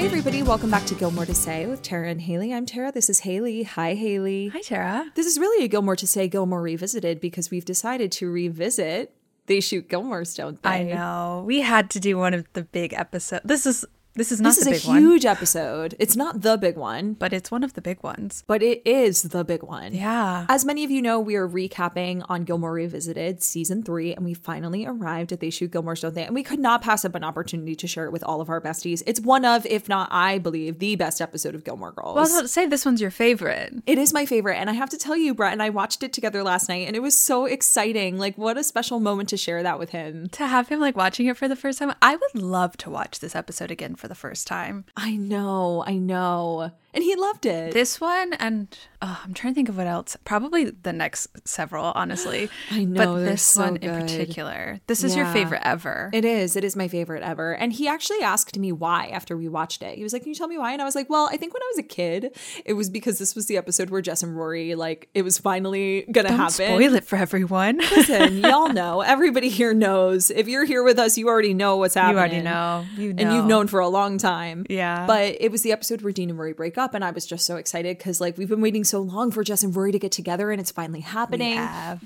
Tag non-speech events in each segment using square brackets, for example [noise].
Hi, everybody. Welcome back to Gilmore to Say with Tara and Haley. I'm Tara. This is Haley. Hi, Haley. Hi, Tara. This is really a Gilmore to Say Gilmore Revisited because we've decided to revisit They Shoot Gilmore's, don't they? I know. We had to do one of the big episodes. This is this is not This the is big a one, huge episode. It's not the big one, but it's one of the big ones. but it is the big one. Yeah. As many of you know, we are recapping on Gilmore Revisited season three, and we finally arrived at They Shoot Gilmore's, Don't They? And we could not pass up an opportunity to share it with all of our besties. It's one of, if not, I believe, the best episode of Gilmore Girls. Well, I was about to say this one's your favorite. It is my favorite. And I have to tell you, Brett and I watched it together last night and it was so exciting. Like, what a special moment to share that with him. To have him like watching it for the first time, I would love to watch this episode again for the first time. I know, I know. And he loved it. This one and oh, I'm trying to think of what else. Probably the next several, honestly. [gasps] I know, but this so one in particular. This is your favorite ever. It is. It is my favorite ever. And he actually asked me why after we watched it. He was like, Can you tell me why? And I was like, Well, I think when I was a kid, it was because this was the episode where Jess and Rory, like, it was finally going to Don't happen. spoil it for everyone. [laughs] Listen, y'all know. Everybody here knows. If you're here with us, you already know what's happening. you already know. You know. and you've known for a long time. Yeah. But it was the episode where Dean and Rory break up, and I was just so excited because like we've been waiting so long for Jess and Rory to get together, and it's finally happening.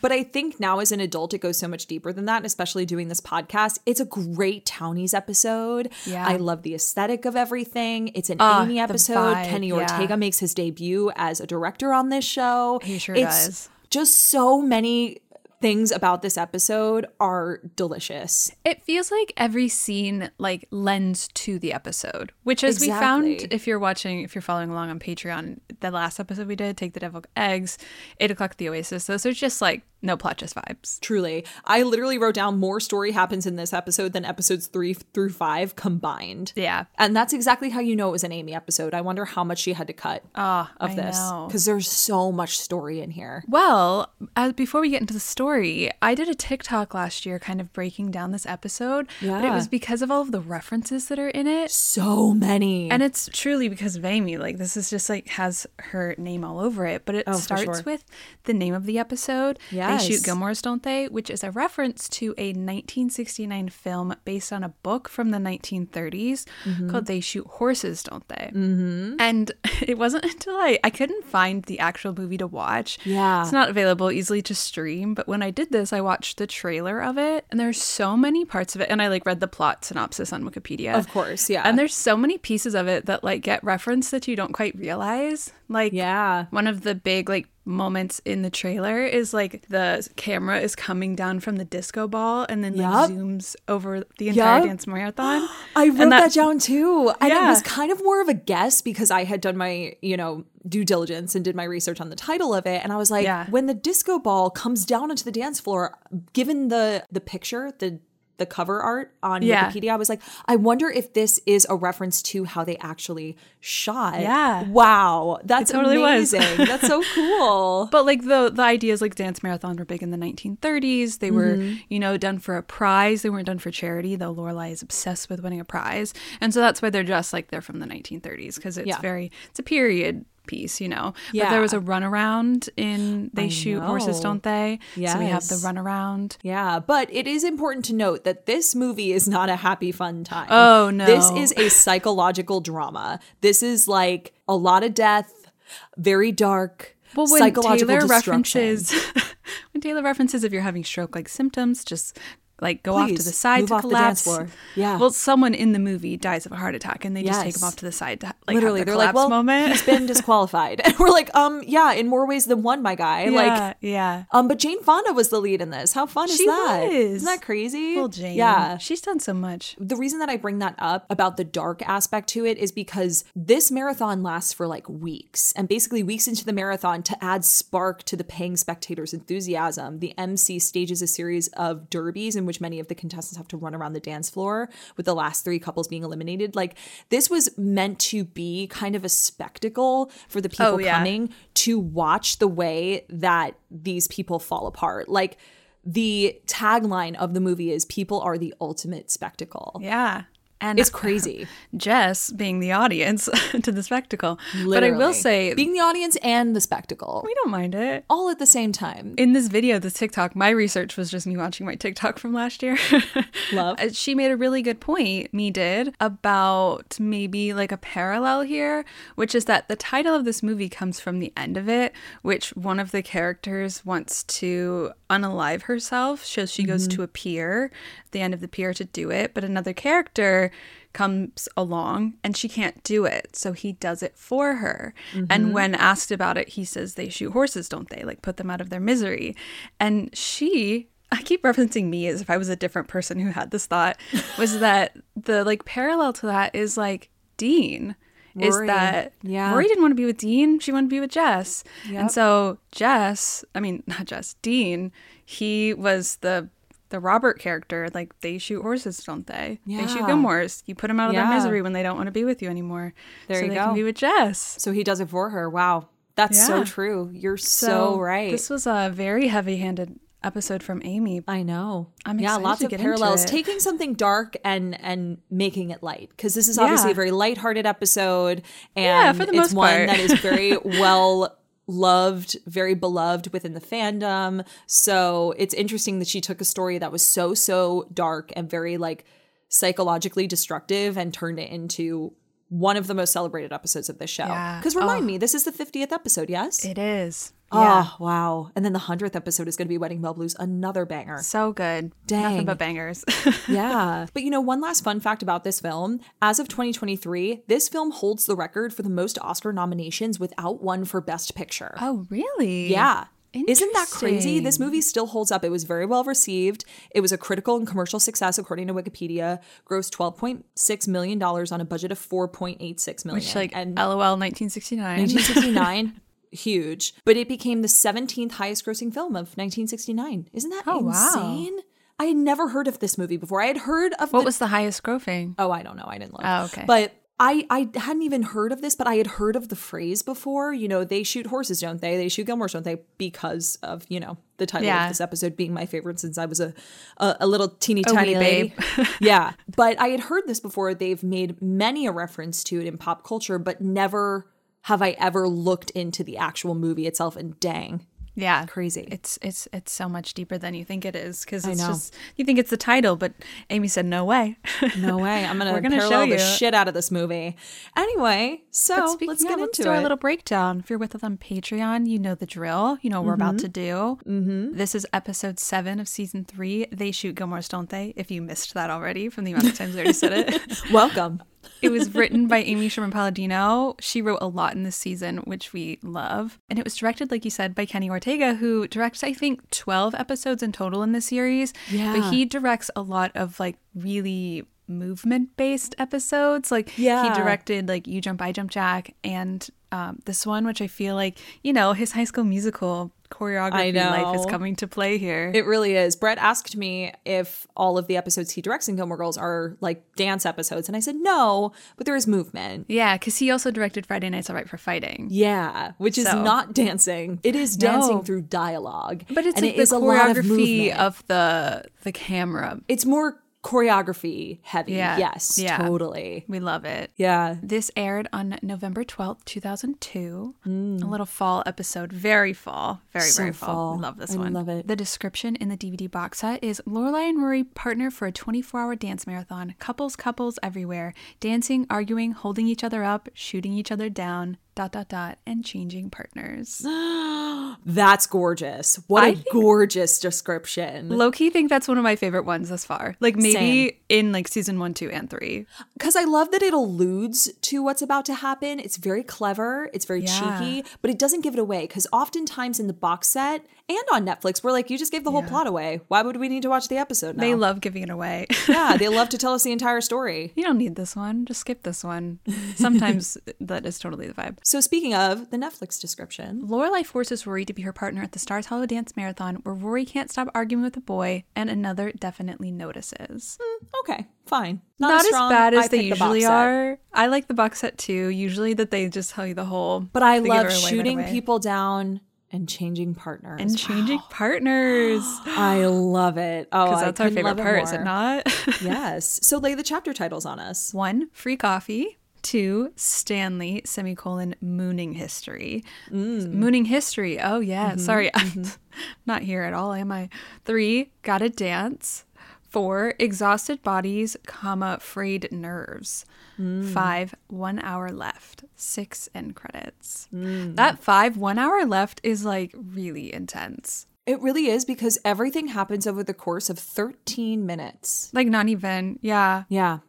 But I think now as an adult, it goes so much deeper than that, and especially doing this podcast. It's a great Townies episode. Yeah. I love the aesthetic of everything. It's an Ah, Amy episode. Kenny yeah. Ortega makes his debut as a director on this show. He sure it's does. Just so many things about this episode are delicious. It feels like every scene like lends to the episode, which as we found if you're watching, if you're following along on Patreon, the last episode we did, Take the Deviled Eggs, Eight O'Clock at the Oasis, those are just like no plot, just vibes. Truly. I literally wrote down more story happens in this episode than episodes three through five combined. Yeah. And that's exactly how you know it was an Amy episode. I wonder how much she had to cut Ah, of I this. Because there's so much story in here. Well, uh, before we get into the story, I did a TikTok last year kind of breaking down this episode. But it was because of all of the references that are in it. So many. And it's truly because of Amy. Like this is just like has her name all over it. But it Oh, starts sure. with the name of the episode. Yes. They shoot Gilmore's, don't they? Which is a reference to a 1969 film based on a book from the 1930s Mm-hmm. called They Shoot Horses, Don't They? Mm-hmm. And [laughs] it wasn't until I I couldn't find the actual movie to watch. Yeah. It's not available easily to stream, but when I did this, I watched the trailer of it, and there's so many parts of it, and I like read the plot synopsis on Wikipedia. Of course, yeah. And there's so many pieces of it that like get referenced that you don't quite realize. Like yeah. one of the big like moments in the trailer is like the camera is coming down from the disco ball and then like zooms over the entire Yup. dance marathon. [gasps] I wrote that, that- down too. And it was kind of more of a guess because I had done my, you know, due diligence and did my research on the title of it. And I was like, Yeah. when the disco ball comes down onto the dance floor, given the the picture, the the cover art on Yeah. Wikipedia, I was like, I wonder if this is a reference to how they actually shot. Yeah. Wow. That's totally was. amazing. That's so [laughs] cool. But like the the ideas like dance marathon were big in the 1930s. They were, Mm-hmm. you know, done for a prize. They weren't done for charity, though Lorelai is obsessed with winning a prize. And so that's why they're dressed like they're from the 1930s because it's Yeah. very it's a period piece, you know. But there was a Yeah. runaround in They I Shoot Horses. Don't They? So we have the runaround. Yeah, but it is important to note that this movie is not a happy, fun time. Oh, no. This is a psychological drama. This is like a lot of death, very dark, Well, when psychological Taylor references, [laughs] when Taylor references if you're having stroke-like symptoms, just like go off to the side to off the dance collapse. floor. Yeah. Well, someone in the movie dies of a heart attack, and they just take Yes. him off to the side to like Literally, the they're like, "Well, moment. he's been [laughs] disqualified," [laughs] and we're like, "Um, yeah, in more ways than one, my guy." yeah, Like, yeah. um, but Jane Fonda was the lead in this. How fun is She that? was. Isn't that crazy? Well, Jane. Yeah, she's done so much. the reason that I bring that up about the dark aspect to it is because this marathon lasts for like weeks. And basically, weeks into the marathon, to add spark to the paying spectators' enthusiasm, the MC stages a series of derbies in which many of the contestants have to run around the dance floor, with the last three couples being eliminated. Like, this was meant to be kind of a spectacle for the people Oh, yeah. coming to watch the way that these people fall apart. Like, the tagline of the movie is people are the ultimate spectacle. Yeah. And it's crazy. [laughs] Jess being the audience [laughs] to the spectacle. But I will say, being the audience and the spectacle we don't mind it. all at the same time. In this video, this TikTok, my research was just me watching my TikTok from last year. [laughs] Love. Uh, She made a really good point, me did, about maybe like a parallel here, which is that the title of this movie comes from the end of it, which one of the characters wants to unalive herself. So she goes to a pier, the end of the pier to do it, but another character comes along and she can't do it. So he does it for her. And mm-hmm. when asked about it, he says they shoot horses, don't they? Like put them out of their misery. And she I keep referencing me as if I was a different person who had this thought [laughs] was that the like parallel to that is like Dean is that Yeah. Rory didn't want to be with Dean, she wanted to be with Jess. Yep. And so Jess, I mean [laughs] not Jess, Dean, he was the the Robert character, like they shoot horses, don't they? They shoot Yeah. Gilmores. You put them out of Yeah. their misery when they don't want to be with you anymore. There so you they go. can be with Jess. So he does it for her. Wow. That's so true. You're so, right. This was a very heavy-handed episode from Amy. I know. I'm yeah, excited lots to of parallels. Taking something dark and and making it light because this is obviously Yeah. a very lighthearted episode, and Yeah, for the it's most one part. that is very [laughs] well loved, very beloved within the fandom. So it's interesting that she took a story that was so so dark and very like psychologically destructive and turned it into one of the most celebrated episodes of this show. Yeah. Because remind oh. me, this is the 50th episode, yes? It is. Oh, wow. And then the 100th episode is going to be Wedding Bell Blues, another banger. So good. Dang. Nothing but bangers. [laughs] yeah. But you know, one last fun fact about this film as of 2023, this film holds the record for the most Oscar nominations without one for Best Picture. oh, really? Yeah. Isn't that crazy? This movie still holds up. It was very well received. It was a critical and commercial success, according to Wikipedia. Grossed $12.6 million on a budget of 4.86 million. Which, like, and LOL 1969. 1969, [laughs] huge. But it became the 17th highest grossing film of 1969. Isn't that Oh, wow. insane? I had never heard of this movie before. I had heard of what the was the highest grossing? Oh, I don't know. I didn't look. Oh, okay. But I I hadn't even heard of this, but I had heard of the phrase before. You know, they shoot horses, don't they? They shoot Gilmores, don't they? Because of you know the title Yeah. of this episode being my favorite since I was a a, a little teeny A tiny babe. [laughs] yeah, but I had heard this before. They've made many a reference to it in pop culture, but never have I ever looked into the actual movie itself. And dang, Yeah. crazy. It's it's it's so much deeper than you think it is because I it's know. just you think it's the title, but Amy said no way. no way. I'm [laughs] gonna, We're gonna parallel show the shit out of this movie. Anyway, so speaking let's of, get let's into do it. our little breakdown. If you're with us on Patreon, you know the drill. You know what we're about to do. Mm-hmm. This is episode seven of season three. They shoot Gilmore's, don't they? If you missed that already from the amount of times I already said it. [laughs] Welcome. It was written by Amy Sherman Palladino. She wrote a lot in this season, which we love. And it was directed, like you said, by Kenny Ortega, who directs, I think, 12 episodes in total in the series. Yeah. But he directs a lot of like really movement based episodes. Like Yeah. he directed like You Jump, I Jump Jack and um, this one, which I feel like, you know, his high school musical choreography life is coming to play here. It really is. Brett asked me if all of the episodes he directs in Gilmore Girls are like dance episodes, and I said no, but there is movement. yeah, because he also directed Friday Nights All Right for Fighting. Yeah, which is So- not dancing. It is No. dancing through dialogue, But it's and like it the a lot of choreography movement. of the the camera. It's more choreography heavy. Yeah. Yes, Yeah. totally. We love it. Yeah, This aired on November 12th, 2002. A Mm. little fall episode. Very fall. Very, So very fall. fall. We love this I one. love it. The description in the DVD box set is Lorelai and Rory partner for a 24 hour dance marathon. Couples, couples everywhere. Dancing, arguing, holding each other up, shooting each other down, dot, dot, dot, and changing partners. [gasps] that's gorgeous. What a I think- gorgeous description. Low key think that's one of my favorite ones thus far. Like maybe Same. in like season one, two, and three. Because I love that it alludes to what's about to happen. It's very clever, it's very Yeah. cheeky, but it doesn't give it away. Because oftentimes in the box set and on Netflix, we're like, you just gave the whole plot away. Why would we need to watch the episode now? They love giving it away. [laughs] yeah, they love to [laughs] tell us the entire story. you don't need this one. Just skip this one. Sometimes [laughs] that is totally the vibe. So speaking of the Netflix description, Lorelai forces Rory to be her partner at the Stars Hollow Dance Marathon, where Rory can't stop arguing with a boy, and another definitely notices. Hmm, okay, fine. Not, as strong. bad I as they picked the box usually set. are. I like the box set too. Usually that they just tell you the whole. But I they love away right shooting people down and changing partners. And changing [gasps] partners. I love it. [gasps] Oh, Because I that's our favorite part, is it not? [laughs] yes. So lay the chapter titles on us. One, free coffee. Two, Stanley, semicolon, mooning history. Mm. Mooning history. Oh, yeah. Mm-hmm. Sorry. I'm [laughs] mm-hmm. not here at all, am I? Three, gotta dance. Four, exhausted bodies, comma, frayed nerves. Mm. Five, one hour left. Six, end credits. Mm. That five, one hour left is like really intense. It really is because everything happens over the course of 13 minutes. Like, not even, yeah. Yeah.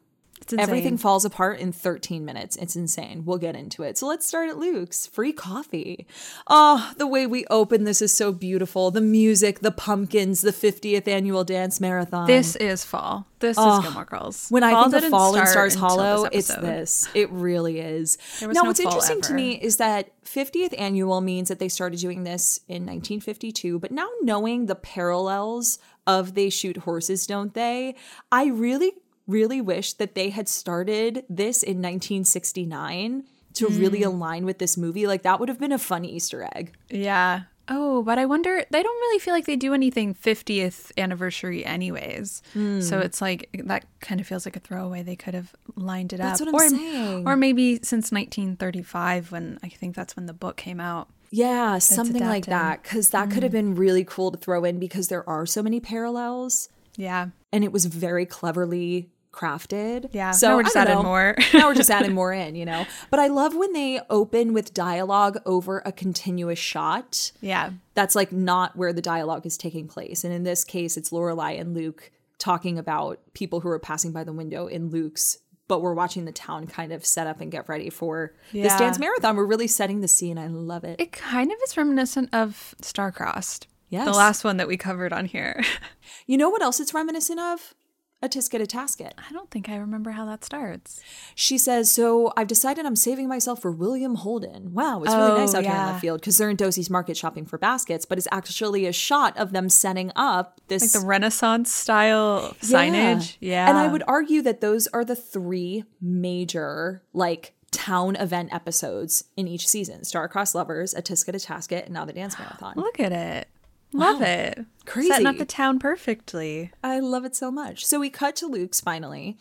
Everything falls apart in 13 minutes. It's insane. We'll get into it. So let's start at Luke's. Free coffee. Oh, the way we open this is so beautiful. The music, the pumpkins, the 50th annual dance marathon. This is fall. This is ah, Gilmore Girls. When I Fall think of Fall start Stars Hollow, this it's this. It really is. Now, no what's interesting to me is that 50th annual means that they started doing this in 1952, but now knowing the parallels of They Shoot Horses, Don't They? I really, really wish that they had started this in 1969 to really Hmm. align with this movie. Like, that would have been a fun Easter egg. Yeah. Oh, but I wonder, they don't really feel like they do anything 50th anniversary, anyways. Hmm. So it's like, that kind of feels like a throwaway. They could have lined it That's up. what I'm or, saying. or maybe since 1935, when I think that's when the book came out. Yeah, something like that. Because that could have Hmm. been really cool to throw in because there are so many parallels. Yeah. and it was very cleverly crafted. Yeah. So Now we're just adding know. more. [laughs] now we're just [laughs] adding more in, you know. But I love when they open with dialogue over a continuous shot. Yeah. That's like not where the dialogue is taking place. And in this case, it's Lorelai and Luke talking about people who are passing by the window in Luke's. But we're watching the town kind of set up and get ready for this dance marathon. We're really setting the scene. I love it. It kind of is reminiscent of Starcrossed. Yes. The last one that we covered on here. [laughs] You know what else it's reminiscent of? A Tisket a Tasket. I don't think I remember how that starts. She says, So I've decided I'm saving myself for William Holden. Wow, it's really nice Oh, out here in yeah. left field because they're in Doose's Market shopping for baskets, but it's actually a shot of them setting up this. Like the Renaissance style signage. Yeah. And I would argue that those are the three major, like, town event episodes in each season Star-Crossed Lovers, A Tisket a Tasket, and now the Dance Marathon. Look at it. Love it. Crazy. Setting up the town perfectly. I love it so much. So we cut to Luke's finally,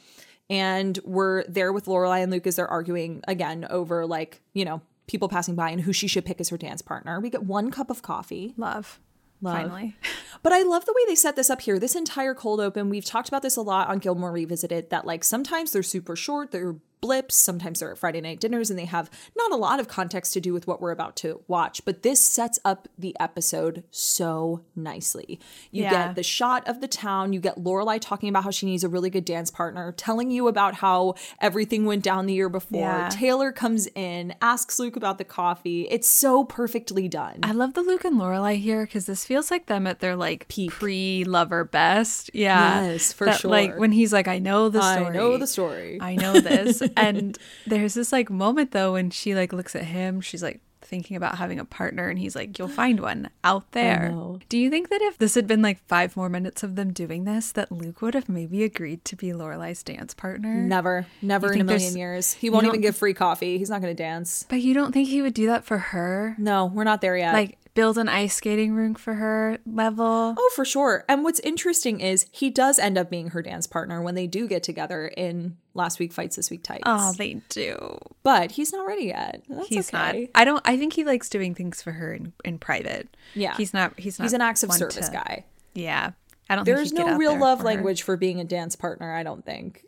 and we're there with Lorelai and Luke as they're arguing again over like you know people passing by and who she should pick as her dance partner. We get one cup of coffee, Love. Love. Finally. [laughs] but I love the way they set this up here. This entire cold open, we've talked about this a lot on Gilmore Revisited. That like sometimes they're super short, they're blips. Sometimes they're at Friday night dinners, and they have not a lot of context to do with what we're about to watch. But this sets up the episode so nicely. You Yeah. get the shot of the town. You get Lorelai talking about how she needs a really good dance partner, telling you about how everything went down the year before. Yeah. Taylor comes in, asks Luke about the coffee. It's so perfectly done. I love the Luke and Lorelai here because this feels like them at their like Peak. pre-lover best. Yeah, Yes, for That, Like when he's like, "I know the story. I know the story. I know this." [laughs] and [laughs] there's this like moment though when she like looks at him. She's like thinking about having a partner, and he's like, "You'll find one out there." know. Do you think that if this had been like five more minutes of them doing this, that Luke would have maybe agreed to be Lorelai's dance partner? Never, never in a million years. He won't even give free coffee. He's not going to dance. But you don't think he would do that for her? No, we're not there yet. Like build an ice skating rink for her level? oh, for sure. And what's interesting is he does end up being her dance partner when they do get together in Last Week Fights This Week Tights. Oh, they do. but he's not ready yet. That's He's okay. not. I don't. I think he likes doing things for her in, in private. Yeah. He's not. He's not. He's an acts of service to- guy. Yeah. I don't. There's think he'd get no real love for her. language for being a dance partner, I don't think.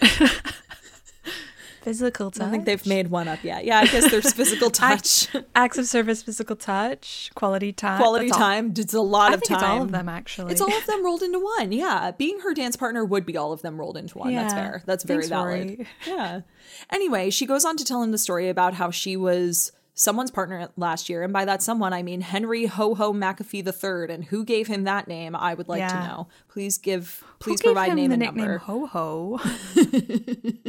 [laughs] Physical I touch. don't think they've made one up yet. Yeah, I guess there's [laughs] physical touch, acts of service, physical touch, quality time, quality That's all- time. It's a lot I of time. it's all of them actually. It's all of them rolled into one. Yeah. [laughs] Being her dance partner would be all of them rolled into one. That's fair. That's very Thanks, valid. Rory. [laughs] Yeah. Anyway, she goes on to tell him the story about how she was someone's partner last year. And by that someone, I mean Henry Ho Ho McAfee III. And who gave him that name? I would like to know. Please give, please provide name the and nickname number. Ho Ho. [laughs]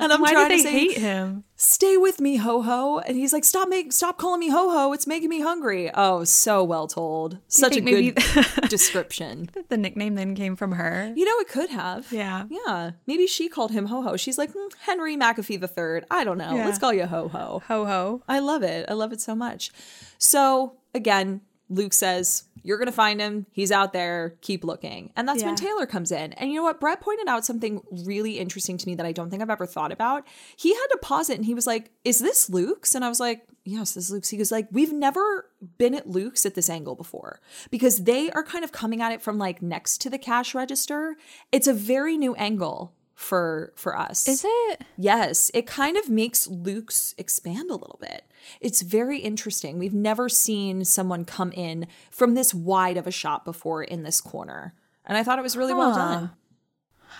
And I'm Why trying do they to say, hate him? stay with me, Ho Ho. And he's like, stop make, stop calling me Ho Ho. It's making me hungry. Oh, so well told. Such a good [laughs] description. The nickname then came from her. You know, it could have. Yeah. Yeah. Maybe she called him Ho Ho. She's like, "Hmm, Henry McAfee the Third. I don't know. Yeah. Let's call you Ho Ho. Ho Ho. I love it. I love it so much. So again, Luke says, You're going to find him. He's out there. Keep looking. And that's when Taylor comes in. And you know what? Brett pointed out something really interesting to me that I don't think I've ever thought about. He had to pause it and he was like, Is this Luke's? And I was like, Yes, this is Luke's. He goes, like, we've never been at Luke's at this angle before because they are kind of coming at it from like next to the cash register. It's a very new angle for for us. Is it? Yes, it kind of makes Luke's expand a little bit. It's very interesting. We've never seen someone come in from this wide of a shot before in this corner. And I thought it was really well done.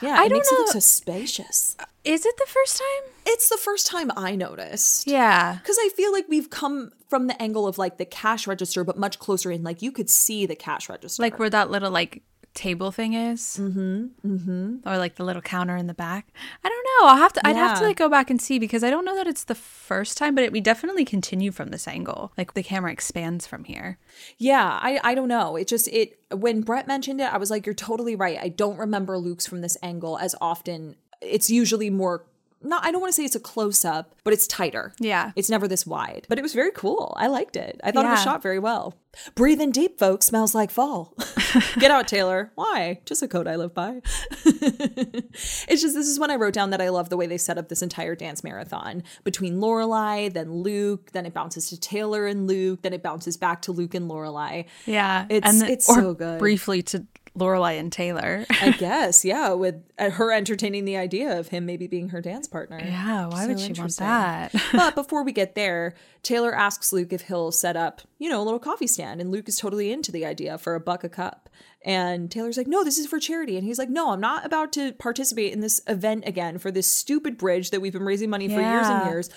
Yeah, I it don't makes it look so spacious. Is it the first time? It's the first time I noticed. Yeah. Because I feel like we've come from the angle of like the cash register, but much closer in. Like you could see the cash register. Like where that little like table thing is. Mm-hmm. Mm-hmm. Or like the little counter in the back. I don't know. I'll have to I'd have to like go back and see because I don't know that it's the first time, but it, we definitely continue from this angle. Like the camera expands from here. Yeah, I I don't know. It just it when Brett mentioned it, I was like, you're totally right. I don't remember Luke's from this angle as often. It's usually more not I don't want to say it's a close up, but it's tighter. Yeah. It's never this wide. But it was very cool. I liked it. I thought it was shot very well. Breathe in deep, folks. Smells like fall. [laughs] Get out, Taylor. Why? Just a code I live by. [laughs] it's just this is when I wrote down that I love the way they set up this entire dance marathon between Lorelai, then Luke, then it bounces to Taylor and Luke, then it bounces back to Luke and Lorelai. Yeah. It's- the- it's so good. Briefly to Lorelai and Taylor. I [laughs] guess, yeah, with uh, her entertaining the idea of him maybe being her dance partner. yeah, why would So she want that? [laughs] but before we get there, Taylor asks Luke if he'll set up, you know, a little coffee stand. And Luke is totally into the idea for a buck a cup. And Taylor's like, no, this is for charity. And he's like, no, I'm not about to participate in this event again for this stupid bridge that we've been raising money for years and years.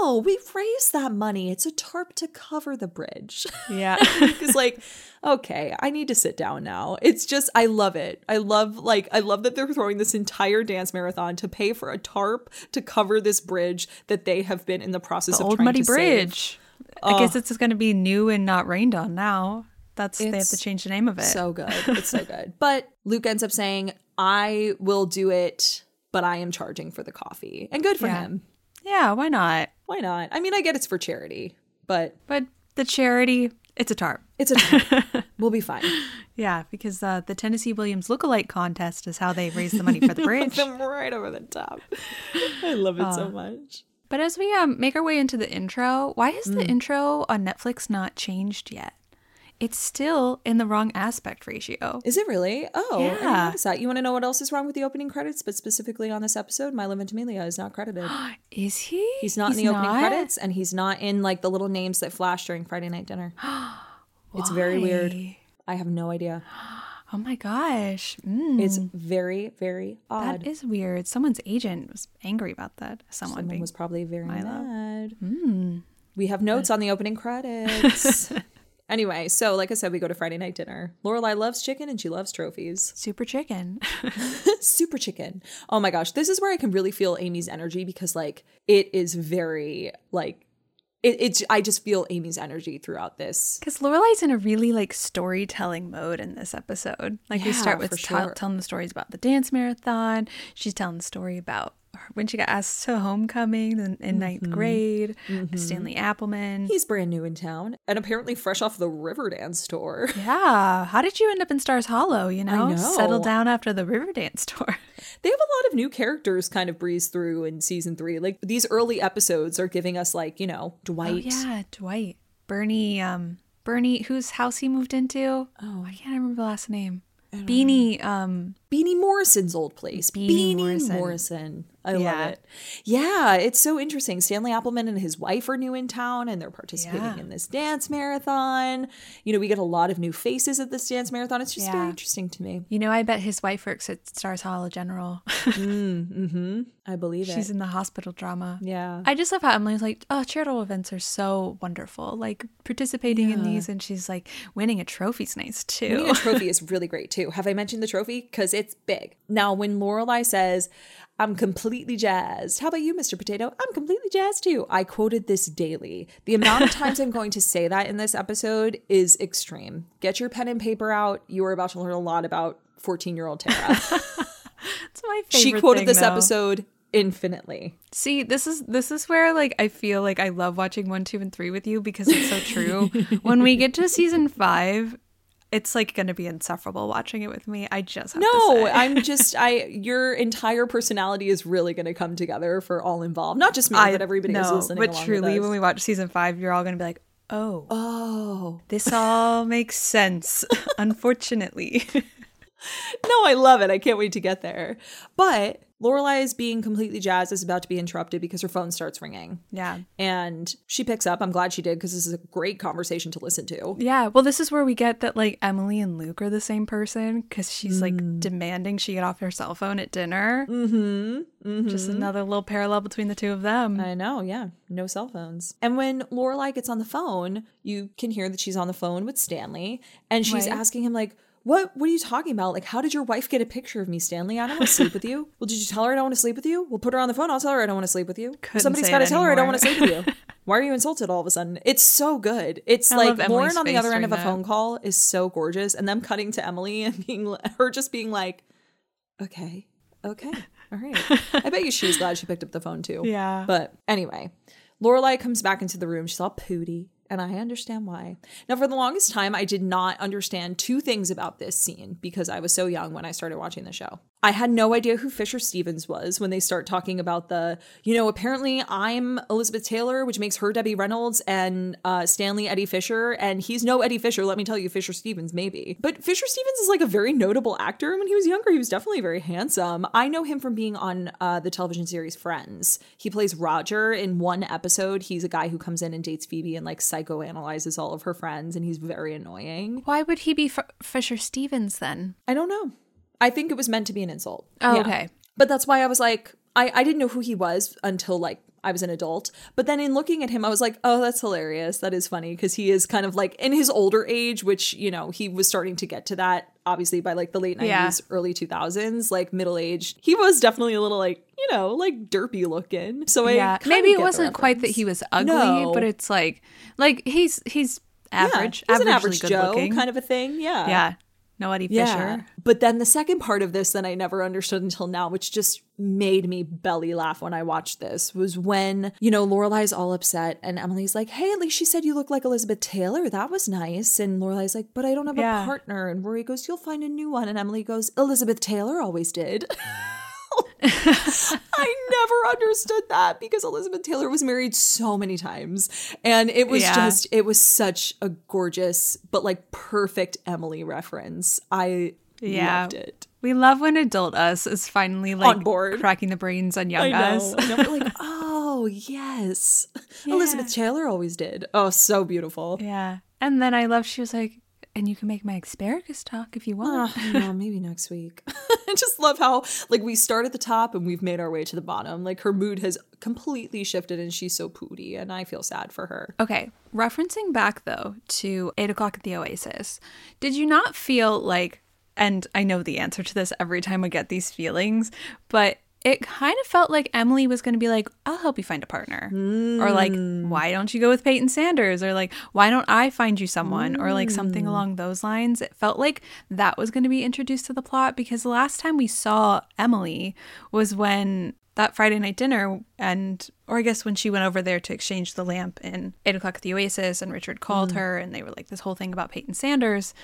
No, we've raised that money. It's a tarp to cover the bridge. yeah. [laughs] Because like, okay, I need to sit down now. It's just I love it. I love like I love that they're throwing this entire dance marathon to pay for a tarp to cover this bridge that they have been in the process the of old trying muddy to save. bridge. I guess it's going to be new and not rained on now. That's they have to change the name of it. So good. It's so good. [laughs] But Luke ends up saying, I will do it, but I am charging for the coffee. And good for Yeah. him. yeah, why not? Why not? I mean, I get it's for charity, but But the charity, it's a tarp. it's a tarp. [laughs] we'll be fine. Yeah, because uh, the Tennessee Williams lookalike contest is how they raise the money for the [laughs] bridge. Them right over the top. I love it so much. But as we um, make our way into the intro, why is Mm. the intro on Netflix not changed yet? It's still in the wrong aspect ratio. Is it really? Oh, I Yeah. notice that. You want to know what else is wrong with the opening credits, but specifically on this episode, Milo Ventimiglia is not credited. [gasps] Is he? He's not in the opening credits, and he's not in like the little names that flash during Friday Night Dinner. [gasps] It's very weird. I have no idea. [gasps] Oh my gosh. Mm, It's very, very odd. that is weird. Someone's agent was angry about that. Someone, Someone was probably very mad. Hmm. We have notes on the opening credits. [laughs] anyway, so like I said, we go to Friday night dinner. Lorelai loves chicken and she loves trophies. super chicken. [laughs] Super chicken. Oh my gosh, this is where I can really feel Amy's energy because like it is very like it, it's I just feel Amy's energy throughout this. Because Lorelai's in a really like storytelling mode in this episode. Like we start with tell- sure. telling the stories about the dance marathon. She's telling the story about when she got asked to homecoming in, in ninth Mm-hmm. grade. Stanley Appleman. He's brand new in town and apparently fresh off the Riverdance tour. [laughs] yeah, how did you end up in Stars Hollow? You know, know. settle down after the Riverdance tour. [laughs] They have a lot of new characters kind of breeze through in season three. Like these early episodes are giving us like, you know, Dwight. Oh yeah, Dwight, Bernie, um, Bernie, whose house he moved into. Oh, I can't remember the last name. Beanie, um, Beanie Morrison's old place. Beanie Beanie, Morrison. Morrison. I Yeah. love it. Yeah, it's so interesting. Stanley Appleman and his wife are new in town and they're participating Yeah. in this dance marathon. You know, we get a lot of new faces at this dance marathon. It's just very interesting to me. you know, I bet his wife works at Stars Hollow General. [laughs] Mm, mm-hmm. I believe She's it. in the hospital drama. Yeah. I just love how Emily's like, oh, charitable events are so wonderful. Like participating in these, and she's like, winning a trophy's nice too. Winning a trophy [laughs] is really great too. Have I mentioned the trophy? Because it's big. Now, when Lorelai says, I'm completely jazzed. How about you, Mr. Potato? I'm completely jazzed too. I quoted this daily. The amount of times I'm going to say that in this episode is extreme. Get your pen and paper out. You are about to learn a lot about 14 year old Tara. [laughs] It's my favorite. she quoted thing, this though. episode infinitely. See, this is this is where like I feel like I love watching 1, 2 and 3 with you because it's so true. [laughs] when we get to season 5, it's like going to be insufferable watching it with me. I just have no. I'm [laughs] just I. Your entire personality is really going to come together for all involved. Not just me, I, but everybody no, who's listening. But truly, when we watch season five, you're all going to be like, "Oh, oh, this all makes sense." [laughs] Unfortunately. [laughs] [laughs] no, I love it. I can't wait to get there. But Lorelai is being completely jazzed is about to be interrupted because her phone starts ringing. Yeah. And she picks up. I'm glad she did because this is a great conversation to listen to. Yeah. Well, this is where we get that like Emily and Luke are the same person because she's mm. like demanding she get off her cell phone at dinner. Mm-hmm. mm-hmm. Just another little parallel between the two of them. I know. Yeah. No cell phones. And when Lorelai gets on the phone, you can hear that she's on the phone with Stanley and she's right. asking him like, what what are you talking about? Like, how did your wife get a picture of me, Stanley? I don't want to sleep with you. [laughs] Well, did you tell her I don't want to sleep with you? We'll put her on the phone. I'll tell her I don't want to sleep with you. Couldn't Somebody's got to tell her I don't want to sleep with you. [laughs] Why are you insulted all of a sudden? It's so good. It's I like Lauren on the other end of a that. phone call is so gorgeous, and them cutting to Emily [laughs] and being her just being like, okay, okay, all right. I bet you she's glad she picked up the phone too. Yeah. But anyway, Lorelai comes back into the room. She's all pooty and I understand why. Now, for the longest time, I did not understand two things about this scene because I was so young when I started watching the show. I had no idea who Fisher Stevens was when they start talking about the, you know, apparently I'm Elizabeth Taylor, which makes her Debbie Reynolds, and uh, Stanley Eddie Fisher, and he's no Eddie Fisher. Let me tell you, Fisher Stevens, maybe. But Fisher Stevens is like a very notable actor. And when he was younger, he was definitely very handsome. I know him from being on uh, the television series Friends. He plays Roger in one episode. He's a guy who comes in and dates Phoebe and like psychoanalyzes all of her friends, and he's very annoying. Why would he be F- Fisher Stevens then? I don't know. I think it was meant to be an insult. Oh, yeah. okay. But that's why I was like, I, I didn't know who he was until like I was an adult. But then in looking at him, I was like, oh, that's hilarious. That is funny because he is kind of like in his older age, which, you know, he was starting to get to that obviously by like the late 90s, yeah. early 2000s, like middle age. He was definitely a little like, you know, like derpy looking. So yeah, maybe it wasn't quite that he was ugly, no. but it's like, like he's, he's average, yeah, he's an average Joe looking. kind of a thing. Yeah. Yeah. No Eddie Fisher. Yeah. But then the second part of this that I never understood until now, which just made me belly laugh when I watched this, was when, you know, Lorelai's all upset and Emily's like, Hey, at least she said you look like Elizabeth Taylor. That was nice. And Lorelai's like, But I don't have yeah. a partner. And Rory goes, You'll find a new one. And Emily goes, Elizabeth Taylor always did. [laughs] [laughs] I never understood that because Elizabeth Taylor was married so many times. And it was yeah. just, it was such a gorgeous, but like perfect Emily reference. I yeah. loved it. We love when adult us is finally like on board. cracking the brains on young I us. Know. like, [laughs] oh, yes. Yeah. Elizabeth Taylor always did. Oh, so beautiful. Yeah. And then I love, she was like, and you can make my asparagus talk if you want. Ah, know, [laughs] maybe next week. [laughs] I just love how like we start at the top and we've made our way to the bottom. Like her mood has completely shifted and she's so pooty and I feel sad for her. Okay. Referencing back though to eight o'clock at the Oasis, did you not feel like and I know the answer to this every time I get these feelings, but it kind of felt like Emily was going to be like, I'll help you find a partner. Mm. Or like, hmm. why don't you go with Peyton Sanders? Or like, why don't I find you someone? Mm. Or like something hmm. along those lines. It felt like that was going to be introduced to the plot because the last time we saw Emily was when that Friday night dinner and or I guess when she went over there to exchange the lamp in eight o'clock at the Oasis and Richard called mm. her and they were like this whole thing about Peyton Sanders.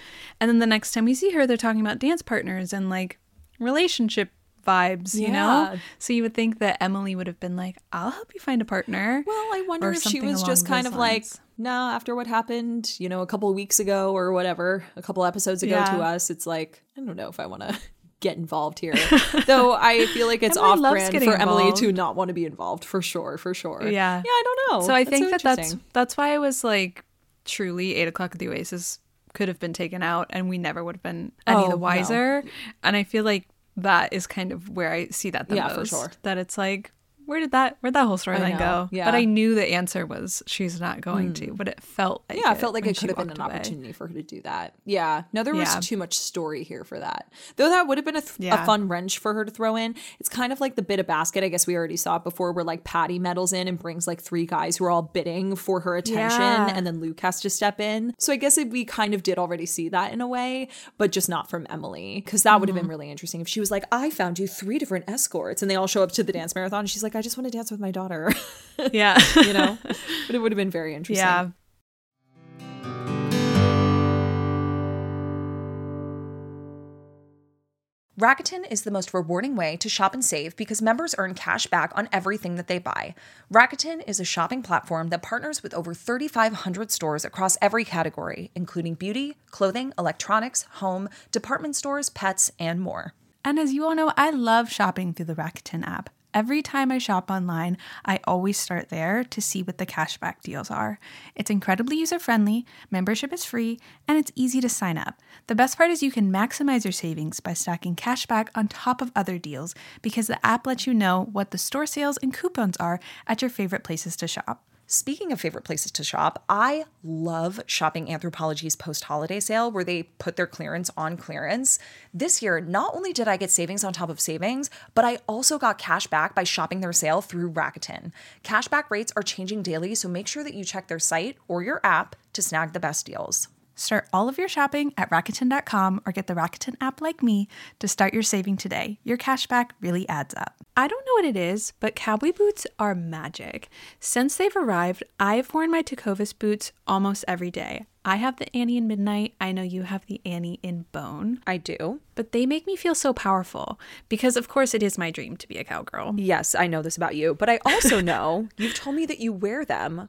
And then the next time we see her, they're talking about dance partners and like relationship vibes, you yeah. know? So you would think that Emily would have been like, I'll help you find a partner. Well, I wonder if she was just kind of lines. like, no, after what happened, you know, a couple weeks ago or whatever, a couple episodes ago yeah. to us, it's like, I don't know if I want to [laughs] get involved here. [laughs] Though I feel like it's off brand for involved. Emily to not want to be involved for sure, for sure. Yeah. Yeah, I don't know. So I that's think so that that's that's why I was like truly eight o'clock at the Oasis could have been taken out and we never would have been any oh, the wiser. No. And I feel like that is kind of where I see that the yeah, most. For sure. That it's like where did that where'd that whole storyline go? yeah. But I knew the answer was she's not going to. But it felt like yeah, I felt like it could have been an away. opportunity for her to do that. Yeah. No, there was too much story here for that. Though that would have been a, th- a fun wrench for her to throw in. It's kind of like the Bid-a-Basket. I guess we already saw it before where like Patty meddles in and brings like three guys who are all bidding for her attention Yeah. and then Luke has to step in. So I guess it, we kind of did already see that in a way, but just not from Emily because that would have Mm-hmm. been really interesting if she was like, I found you three different escorts and they all show up to the dance marathon and she's like, I just want to dance with my daughter, [laughs] Yeah. you know? but it would have been very interesting. yeah. Rakuten is the most rewarding way to shop and save because members earn cash back on everything that they buy. Rakuten is a shopping platform that partners with over 3,500 stores across every category, including beauty, clothing, electronics, home, department stores, pets, and more. And as you all know, I love shopping through the Rakuten app. Every time I shop online, I always start there to see what the cashback deals are. It's incredibly user friendly, membership is free, and it's easy to sign up. The best part is you can maximize your savings by stacking cashback on top of other deals because the app lets you know what the store sales and coupons are at your favorite places to shop. Speaking of favorite places to shop, I love shopping Anthropologie's post holiday sale where they put their clearance on clearance. This year, not only did I get savings on top of savings, but I also got cash back by shopping their sale through Rakuten. Cashback rates are changing daily, so make sure that you check their site or your app to snag the best deals. Start all of your shopping at Rakuten.com or get the Rakuten app like me to start your saving today. Your cashback really adds up. I don't know what it is, but cowboy boots are magic. Since they've arrived, I've worn my Tecovas boots almost every day. I have the Annie in Midnight. I know you have the Annie in Bone. I do. But they make me feel so powerful because, of course, it is my dream to be a cowgirl. Yes, I know this about you, but I also [laughs] know you've told me that you wear them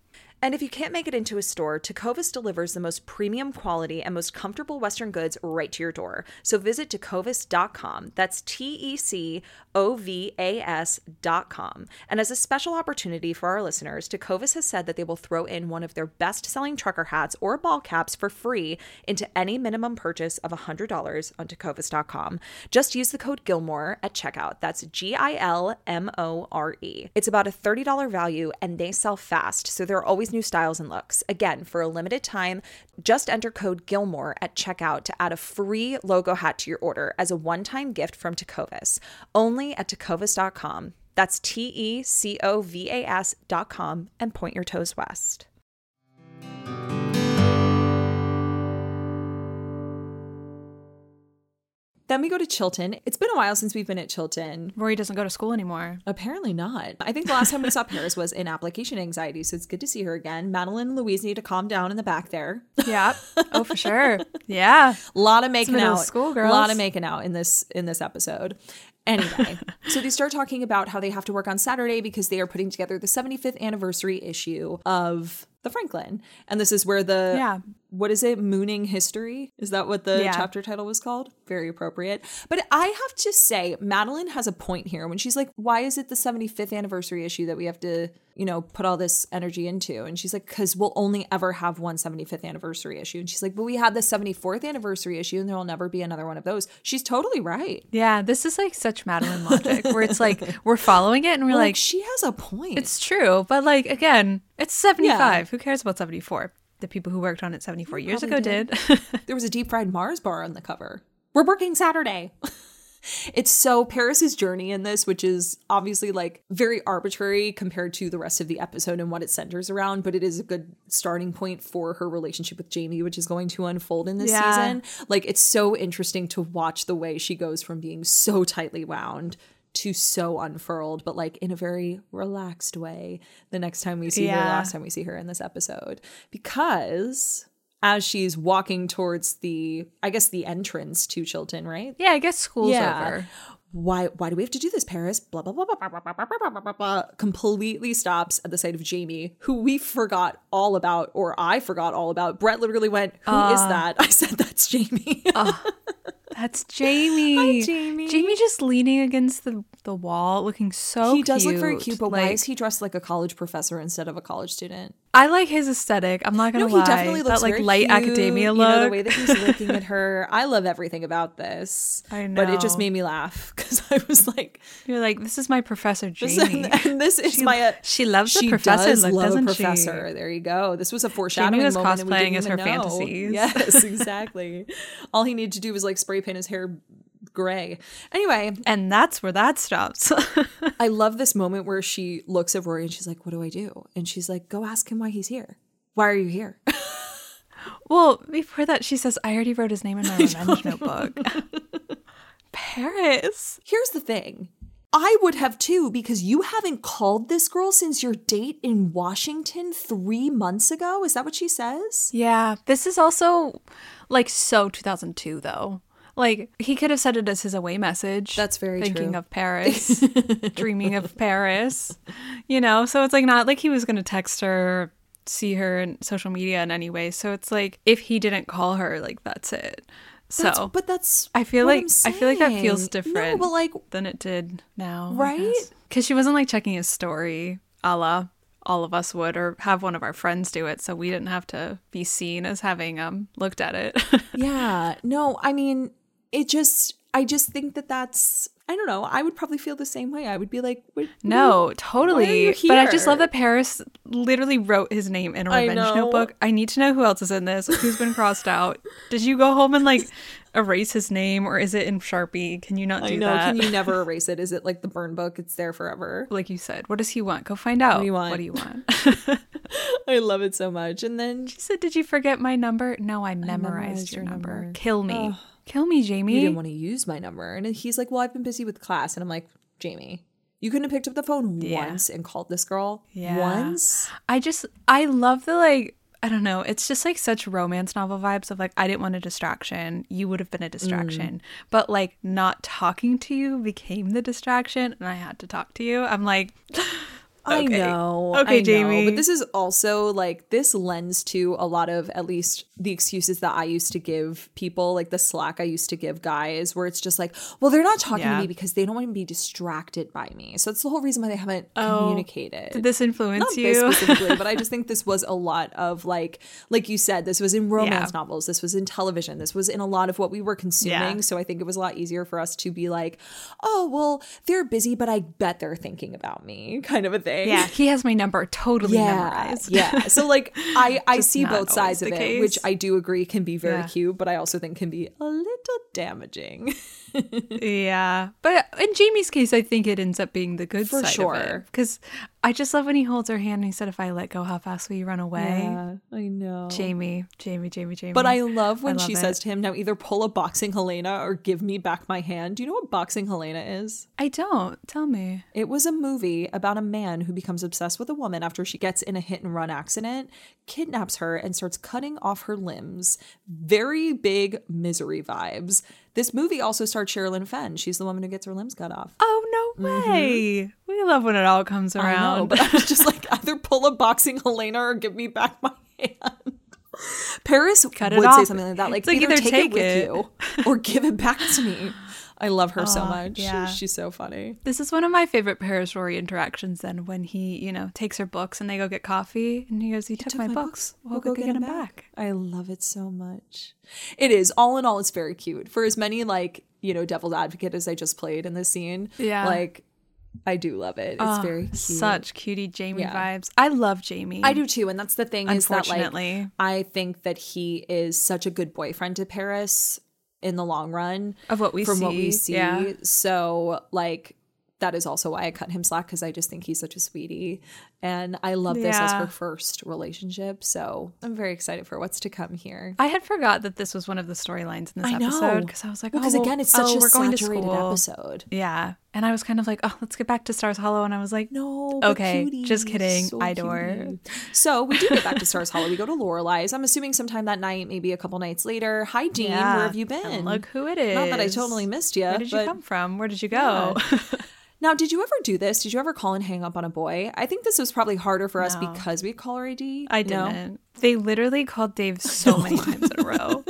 And if you can't make it into a store, Tecovas delivers the most premium quality and most comfortable Western goods right to your door. So visit tecovas.com. That's T E C O V A S.com. And as a special opportunity for our listeners, Tecovas has said that they will throw in one of their best selling trucker hats or ball caps for free into any minimum purchase of $100 on tecovas.com. Just use the code Gilmore at checkout. That's G I L M O R E. It's about a $30 value and they sell fast, so there are always new styles and looks. Again, for a limited time, just enter code Gilmore at checkout to add a free logo hat to your order as a one time gift from Tecovas. Only at tecovas.com. That's T E C O V A S.com and point your toes west. Then we go to Chilton. It's been a while since we've been at Chilton. Rory doesn't go to school anymore. Apparently not. I think the last time we saw Paris was in application anxiety, so it's good to see her again. Madeline and Louise need to calm down in the back there. Yeah. [laughs] Oh, for sure. Yeah. A lot of making out. school, girls. A lot of making out in this in this episode. Anyway, so they start talking about how they have to work on Saturday because they are putting together the 75th anniversary issue of the Franklin. And this is where the Yeah. What is it? Mooning history? Is that what the Yeah. chapter title was called? Very appropriate. But I have to say, Madeline has a point here when she's like, why is it the 75th anniversary issue that we have to, you know, put all this energy into? And she's like, because we'll only ever have one 75th anniversary issue. And she's like, but we had the 74th anniversary issue and there will never be another one of those. She's totally right. Yeah. This is like such Madeline logic where it's like [laughs] we're following it and we're Like, like, she has a point. It's true, but like again, it's 75. Who cares about 74? The people who worked on it 74 years ago probably did. [laughs] there was a deep fried Mars bar on the cover. We're working Saturday. [laughs] it's so Paris's journey in this, which is obviously like very arbitrary compared to the rest of the episode and what it centers around, but it is a good starting point for her relationship with Jamie, which is going to unfold in this Yeah. season. Like it's so interesting to watch the way she goes from being so tightly wound to so unfurled, but like in a very relaxed way the next time we see her, Yeah. last time we see her in this episode. Because as she's walking towards the, I guess, the entrance to Chilton, right? Yeah, I guess school's over. Why why do we have to do this, Paris? Blah blah blah blah blah blah blah blah blah blah blah. Completely stops at the sight of Jamie, who we forgot all about, or I forgot all about. Brett literally went, "Who is that?" I said, "That's Jamie." That's Jamie. Hi, Jamie. Jamie just leaning against the, the wall, looking so he does look very cute, but why is he dressed like a college professor instead of a college student? I like his aesthetic. I'm not gonna No, lie. he definitely looks that like light cute, academia You look. know, the way that he's looking at [laughs] her. I love everything about this. I know, but it just made me laugh [laughs] because I was like, You're like, this is my professor [laughs] this, Jamie. and this is She- my. uh, she loves the she professor does look, love doesn't a she? professor. There you go. This was a foreshadowing was moment. cosplaying didn't as her know. fantasies. Yes, exactly. All he needed to do was like spray paint his hair gray. Anyway, and that's where that stops. [laughs] I love this moment where she looks at Rory and she's like, "What do I do?" And she's like, "Go ask him why he's here. Why are you here?" [laughs] well, before that, she says, I already wrote his name in my [laughs] revenge notebook. Paris. Here's the thing. I would have too because you haven't called this girl since your date in Washington three months ago. Is that what she says? Yeah. This is also like so 2002, though. Like, he could have said it as his away message. That's very Thinking true. of Paris, [laughs] dreaming of Paris. You know, so it's like not like he was going to text her, see her in social media in any way. So it's like if he didn't call her, like, that's it. So, That's, but that's I feel like I feel like that feels different. No, but like than it did now, Right? Because she wasn't like checking his story, a la all of us would, or have one of our friends do it, so we didn't have to be seen as having um looked at it. [laughs] yeah, no, I mean, it just I just think that that's I don't know. I would probably feel the same way. I would be like, what, no, totally. But I just love that Paris literally wrote his name in a I revenge know. notebook. I need to know who else is in this. Who's been crossed out? Did you go home and like erase his name, or is it in Sharpie? Can you not do I know. that? Can you never [laughs] erase it? Is it like the burn book? It's there forever. like you said, what does he want? Go find out. do you want? What do you want? [laughs] I love it so much. And then She said, Did you forget my number? No, I memorized, memorized your, your number. number. Kill me. Kill me, Jamie. you didn't want to use my number. And he's like, Well, I've been busy with class. And I'm like, Jamie, you couldn't have picked up the phone Yeah. once and called this girl Yeah. once. I just, I love the like, I don't know. It's just like such romance novel vibes of like, I didn't want a distraction. You would have been a distraction. Mm. But like, not talking to you became the distraction and I had to talk to you. I'm like, I Okay. know. Okay, I know. Jamie. But this is also like this lends to a lot of at least the excuses that I used to give people, like the slack I used to give guys, where it's just like, well, they're not talking Yeah. to me because they don't want to be distracted by me. So it's the whole reason why they haven't oh, communicated. did this influence not you? specifically, but I [laughs] just think this was a lot of like, like you said, this was in romance Yeah. novels, this was in television, this was in a lot of what we were consuming. Yeah. So I think it was a lot easier for us to be like, oh, well, they're busy, but I bet they're thinking about me, kind of a thing. Yeah, he has my number totally Yeah, memorized. yeah. [laughs] So like, I I see both sides of it, the which. I do agree can be very Yeah. cute, but I also think can be a little damaging. [laughs] Yeah, but in Jamie's case, I think it ends up being the good For side sure. of it because I just love when he holds her hand and he said, "If I let go, how fast will you run away?" I know. Jamie, Jamie, Jamie, Jamie. But I love when I she love says to him, now either pull a boxing Helena or give me back my hand. Do you know what boxing Helena is? I don't. Tell me. It was a movie about a man who becomes obsessed with a woman after she gets in a hit and run accident, kidnaps her, and starts cutting off her limbs. Very big misery vibes. This movie also stars Sherilyn Fenn. She's the woman who gets her limbs cut off. Oh no way! We love when it all comes Mm-hmm. I around. know, but I was just [laughs] like, either pull a boxing Helena or give me back my hand. Paris Cut it would say something like that, like, like either, either take, take it with it. you or give it back to me. I love her so ah, much. yeah. She's so funny. This is one of my favorite Paris Rory interactions. Then when he, you know, takes her books and they go get coffee, and he goes, "He, took, my, books. We'll, go, get, them back." I love it so much. It is all in all, it's very cute. For as many like you know devil's advocate as I just played in this scene, Yeah. like I do love it. It's Oh, very cute. such cutie Jamie Yeah. vibes. I love Jamie. I do too, and that's the thing is that like Unfortunately. I think that he is such a good boyfriend to Paris in the long run Of what we from what we see, see. yeah. So like that is also why I cut him slack because I just think he's such a sweetie. And I love this as her first relationship. So I'm very excited for what's to come here. I had forgot that this was one of the storylines in this I episode because I was like, Because oh, again, it's such oh, a we're going to saturated school. episode. Yeah, and I was kind of like, oh, let's get back to Stars Hollow, and I was like, No. Okay, cutie, just kidding. so I adore. So we do get back to Stars Hollow. We go to Lorelai's. I'm assuming sometime that night, maybe a couple nights later. Hi, Dean. yeah. Where have you And been? look who it is. Not that I totally missed you. Where did you but- come from? Where did you go? [laughs] Now, did you ever do this? Did you ever call and hang up on a boy? I think this was probably harder for us No. because we had caller ID. I didn't. They literally called Dave so [laughs] many times in a row.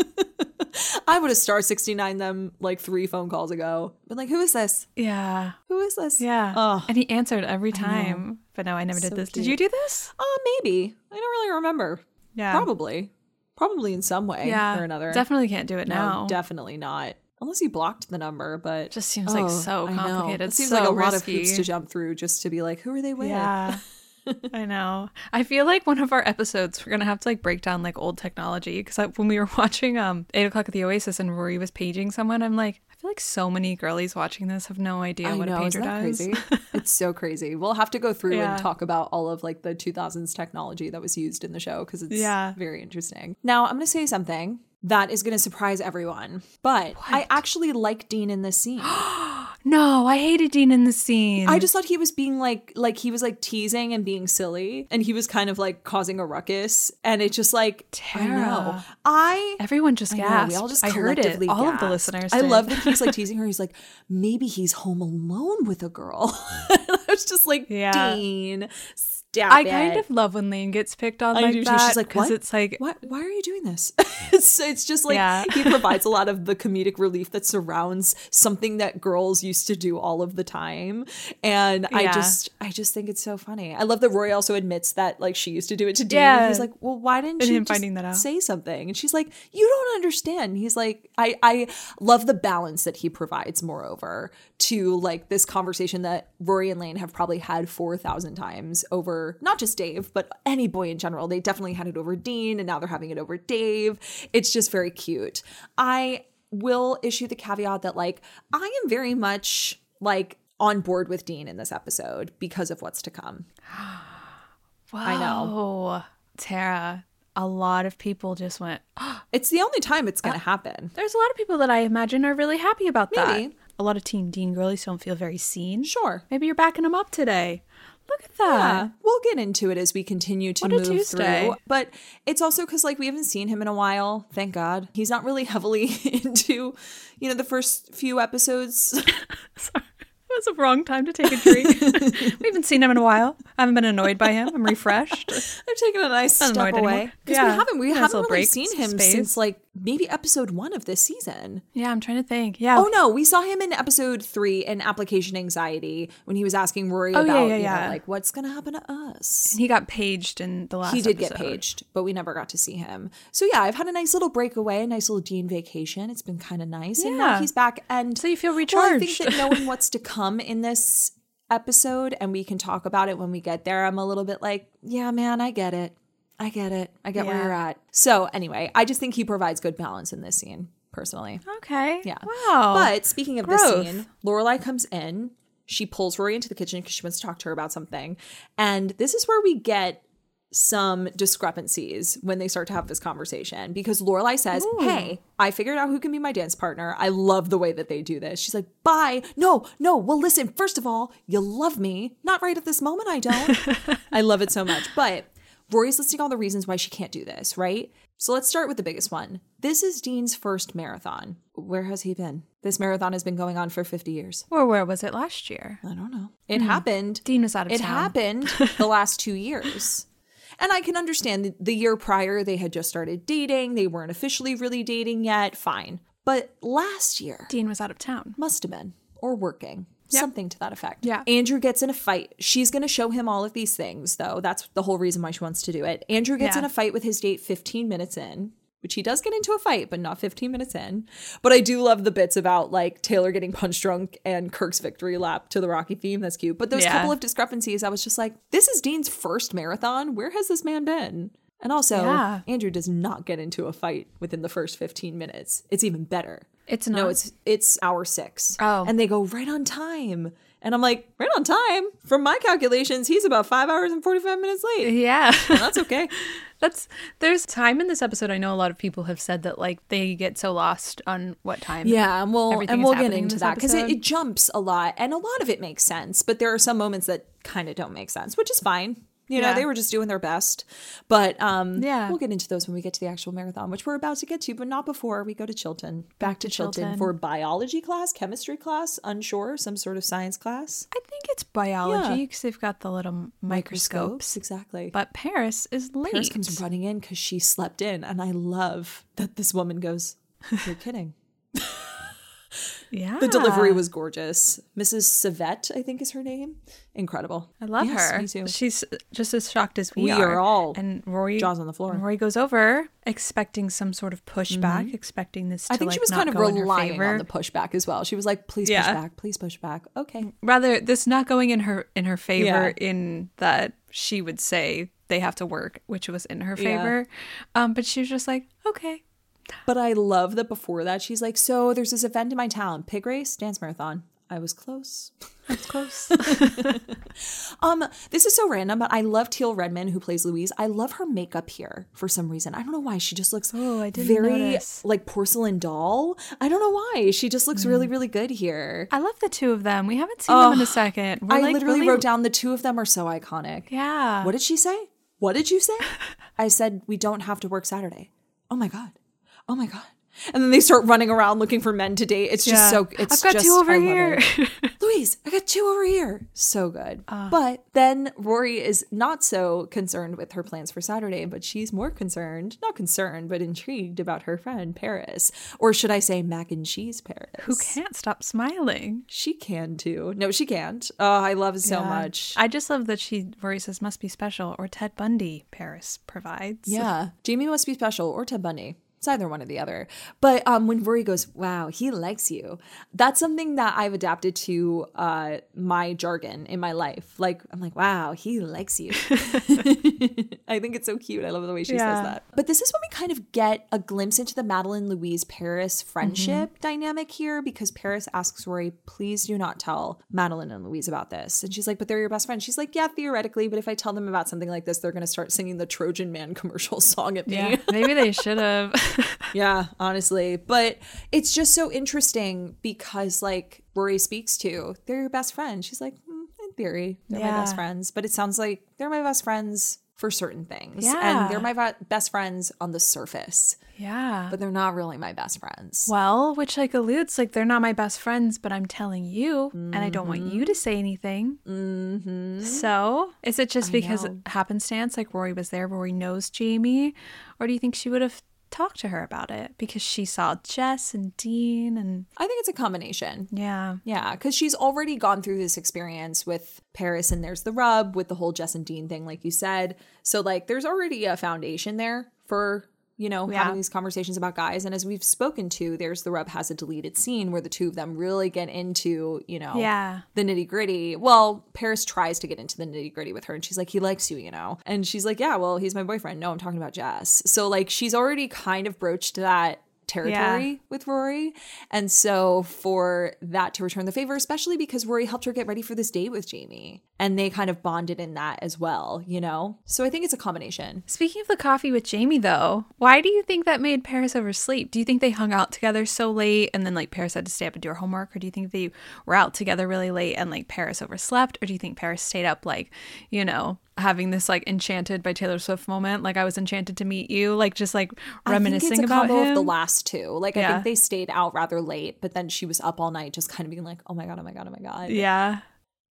I would have star 69 them like three phone calls ago. Been like, who is this? Yeah. Who is this? Yeah. Oh. And he answered every time. But no, I never did this. cute. Did you do this? Uh, maybe. I don't really remember. Yeah. Probably. Probably in some way Yeah. or another. Definitely can't do it No, now. definitely not. Unless you blocked the number, but Just seems like so complicated, It seems so like a lot of hoops to jump through just to be like, who are they with? Yeah. [laughs] I know. I feel like one of our episodes we're gonna have to like break down like old technology because when we were [laughs] watching um eight o'clock at the Oasis and Rory was paging someone, I'm like, I feel like so many girlies watching this have no idea I what know, a pager does. crazy? [laughs] it's so crazy. We'll have to go through Yeah. and talk about all of like the 2000s technology that was used in the show because it's Yeah. very interesting. Now, I'm going to say something that is going to surprise everyone, but I actually like Dean in this scene. [gasps] No, I hated Dean in the scene. I just thought he was being like like he was like teasing and being silly and he was kind of like causing a ruckus and it's just like I know. Tara. I everyone just I know, gasped. we all just I heard it. collectively All of the gasped. listeners. I did. love that he's like [laughs] teasing her. He's like, maybe he's home alone with a girl. [laughs] I was just like, Yeah. Dean, stop I it. kind of love when Lane gets picked on I like do too. that. She's like, 'cause what? It's like Why, why are you doing this? [laughs] [laughs] it's, it's just like Yeah. he provides a [laughs] lot of the comedic relief that surrounds something that girls used to do all of the time. And I just I just think it's so funny. I love that Rory also admits that like she used to do it to Dean. Yeah. He's like, well, why didn't And finding that out. say something? And she's like, you don't understand. And he's like, I I love the balance that he provides. Moreover, to like this conversation that Rory and Lane have probably had four thousand times over not just Dave, but any boy in general. They definitely had it over Dean, and now they're having it over Dave. It's just very cute. I will issue the caveat that like I am very much like on board with Dean in this episode because of what's to come. [gasps] I know. Oh, Tara. A lot of people just went. [gasps] It's the only time it's going to happen. There's a lot of people that I imagine are really happy about that. A lot of Team Dean girlies don't feel very seen. Sure. Maybe you're backing them up today. Look at that. Yeah, we'll get into it as we continue to move Tuesday. through. But it's also because like we haven't seen him in a while. Thank God he's not really [laughs] heavily [laughs] into, you know, the first few episodes. [laughs] Sorry. Was the wrong time to take a drink. [laughs] we haven't seen him in a while. I haven't been annoyed by him. I'm refreshed. [laughs] I've taken a nice step away because Yeah. we haven't we haven't really break, seen him space. since like maybe episode one of this season. Yeah, I'm trying to think. Yeah. Oh no, we saw him in episode three in application anxiety when he was asking Rory Oh, about yeah, you know, yeah. like what's gonna happen to us. He got paged in the last he did get paged, but we never got to see him. So yeah, I've had a nice little breakaway, a nice little Dean vacation. It's been kind of nice, and now Yeah. he's back. And So you feel recharged. Well, I think that knowing [laughs] what's to come in this episode, and we can talk about it when we get there. I'm a little bit like, yeah, man, I get it. I get it. I get where you're at. So anyway, I just think he provides good balance in this scene, personally. Okay. Yeah. Wow. But speaking of Growth. this scene, Lorelai comes in. She pulls Rory into the kitchen because she wants to talk to her about something. And this is where we get some discrepancies when they start to have this conversation because Lorelai says, Hey, I figured out who can be my dance partner. I love the way that they do this. She's like, Bye. No, no. Well, listen, first of all, you love me. Not right at this moment, I don't. [laughs] I love it so much. But Rory's listing all the reasons why she can't do this, right? So let's start with the biggest one. This is Dean's first marathon. Where has he been? This marathon has been going on for 50 years. or where was it last year? I don't know. It hmm. happened. Dean was out of It town. It happened [laughs] the last two years. And I can understand the, year prior, they had just started dating. They weren't officially really dating yet. Fine. But last year, Dean was out of town. must have been, or working. Something to that effect. Yeah. Andrew gets in a fight. She's going to show him all of these things, though. That's the whole reason why she wants to do it. Andrew gets Yeah. in a fight with his date 15 minutes in, which he does get into a fight, but not 15 minutes in. But I do love the bits about like Taylor getting punch drunk and Kirk's victory lap to the Rocky theme. That's cute. But those Yeah. couple of discrepancies, I was just like, this is Dean's first marathon. Where has this man been? And also, Yeah. Andrew does not get into a fight within the first 15 minutes. It's even better. It's No, it's it's hour six. Oh. And they go right on time. And I'm like, right on time. From my calculations, he's about five hours and 45 minutes late. Yeah. And that's okay. [laughs] That's there's time in this episode. I know a lot of people have said that like they get so lost on what time. Yeah, and we'll and we'll get in into that because it, it jumps a lot, and a lot of it makes sense, but there are some moments that kind of don't make sense, which is fine. You know, they were just doing their best, but um, Yeah. we'll get into those when we get to the actual marathon, which we're about to get to, but not before we go to Chilton. Back, to, to Chilton, Chilton. for biology class, chemistry class, unsure, some sort of science class. I think it's biology Yeah. because they've got the little microscopes. exactly. But Paris is late. Paris comes running in because she slept in, and I love that this woman goes, "You're kidding." Yeah. The delivery was gorgeous. Mrs. Savette, I think is her name. Incredible. I love Yes, her. Me too. She's just as shocked as we, We are all And Rory jaws on the floor. And Rory goes over expecting some sort of pushback, expecting this. To I think like she was kind of go in her relying on the pushback as well. She was like, "Please push back, please push back." Okay. rather this not going in her in her favor Yeah. in that she would say they have to work which was in her Yeah. favor um but she was just like okay But I love that before that she's like, "So there's this event in my town, pig race, dance marathon." I was close. that's close [laughs] Um, this is so random, but I love Teal Redmann who plays Louise. I love her makeup here for some reason. I don't know why. She just looks Oh, I didn't very notice. like porcelain doll. I don't know why. She just looks really, Mm. really good here. i love the two of them we haven't seen them in a second We're, I like, literally really- wrote down the two of them are so iconic. yeah What did she say? What did you say? [laughs] I said, we don't have to work Saturday. Oh my God. Oh my God. And then they start running around looking for men to date. It's just Yeah. so, it's i've got just, two over here. [laughs] Louise, I got two over here. So good. Ah. but then Rory is not so concerned with her plans for Saturday, but she's more concerned, not concerned, but intrigued about her friend Paris. Or should I say mac and cheese Paris? who can't stop smiling She can too. No, she can't. Oh, I love it so Yeah. much. i just love that she rory says must be special or ted bundy paris provides Yeah. Jamie must be special or Ted Bundy. It's either one or the other. But um, when Rory goes, wow, he likes you, that's something that I've adapted to uh, my jargon in my life. Like, I'm like, wow, he likes you. [laughs] I think it's so cute. I love the way she Yeah. says that. But this is when we kind of get a glimpse into the Madeline Louise Paris friendship dynamic here because Paris asks Rory, please do not tell Madeline and Louise about this. And she's like, but they're your best friends. She's like, yeah, theoretically, but if I tell them about something like this, they're going to start singing the Trojan Man [laughs] commercial song at me. yeah maybe they should have [laughs] [laughs] Yeah, honestly. But it's just so interesting because, like, Rory speaks to, they're your best friend. She's like, mm, in theory, they're my best friends. But it sounds like they're my best friends for certain things. Yeah. And they're my va- best friends on the surface, yeah but they're not really my best friends. Well, which like alludes like they're not my best friends, but I'm telling you, and I don't want you to say anything. Mm-hmm. So, is it just because know. happenstance, like Rory was there, Rory knows Jamie, or do you think she would have talked to her about it because she saw Jess and Dean and I think it's a combination. yeah, Yeah, because she's already gone through this experience with Paris, and there's the rub with the whole Jess and Dean thing, like you said. So, like, there's already a foundation there for, you know, Yeah. having these conversations about guys. And as we've spoken to, there's the rub has a deleted scene where the two of them really get into, you know, Yeah. the nitty gritty. Well, Paris tries to get into the nitty gritty with her, and she's like, he likes you, you know? And she's like, yeah, well, he's my boyfriend. No, I'm talking about Jess. So, like, she's already kind of broached that territory with Rory. And so for that to return the favor, especially because Rory helped her get ready for this date with Jamie. And they kind of bonded in that as well, you know? So I think it's a combination. Speaking of the coffee with Jamie, though, why do you think that made Paris oversleep? Do you think they hung out together so late and then like Paris had to stay up and do her homework? Or do you think they were out together really late and like Paris overslept? Or do you think Paris stayed up like, you know, having this like enchanted by Taylor Swift moment? Like I was enchanted to meet you, like just like reminiscing I think it's a about combo him. of the last two. Like I think they stayed out rather late, but then she was up all night just kind of being like, oh my God, oh my God, oh my God. yeah.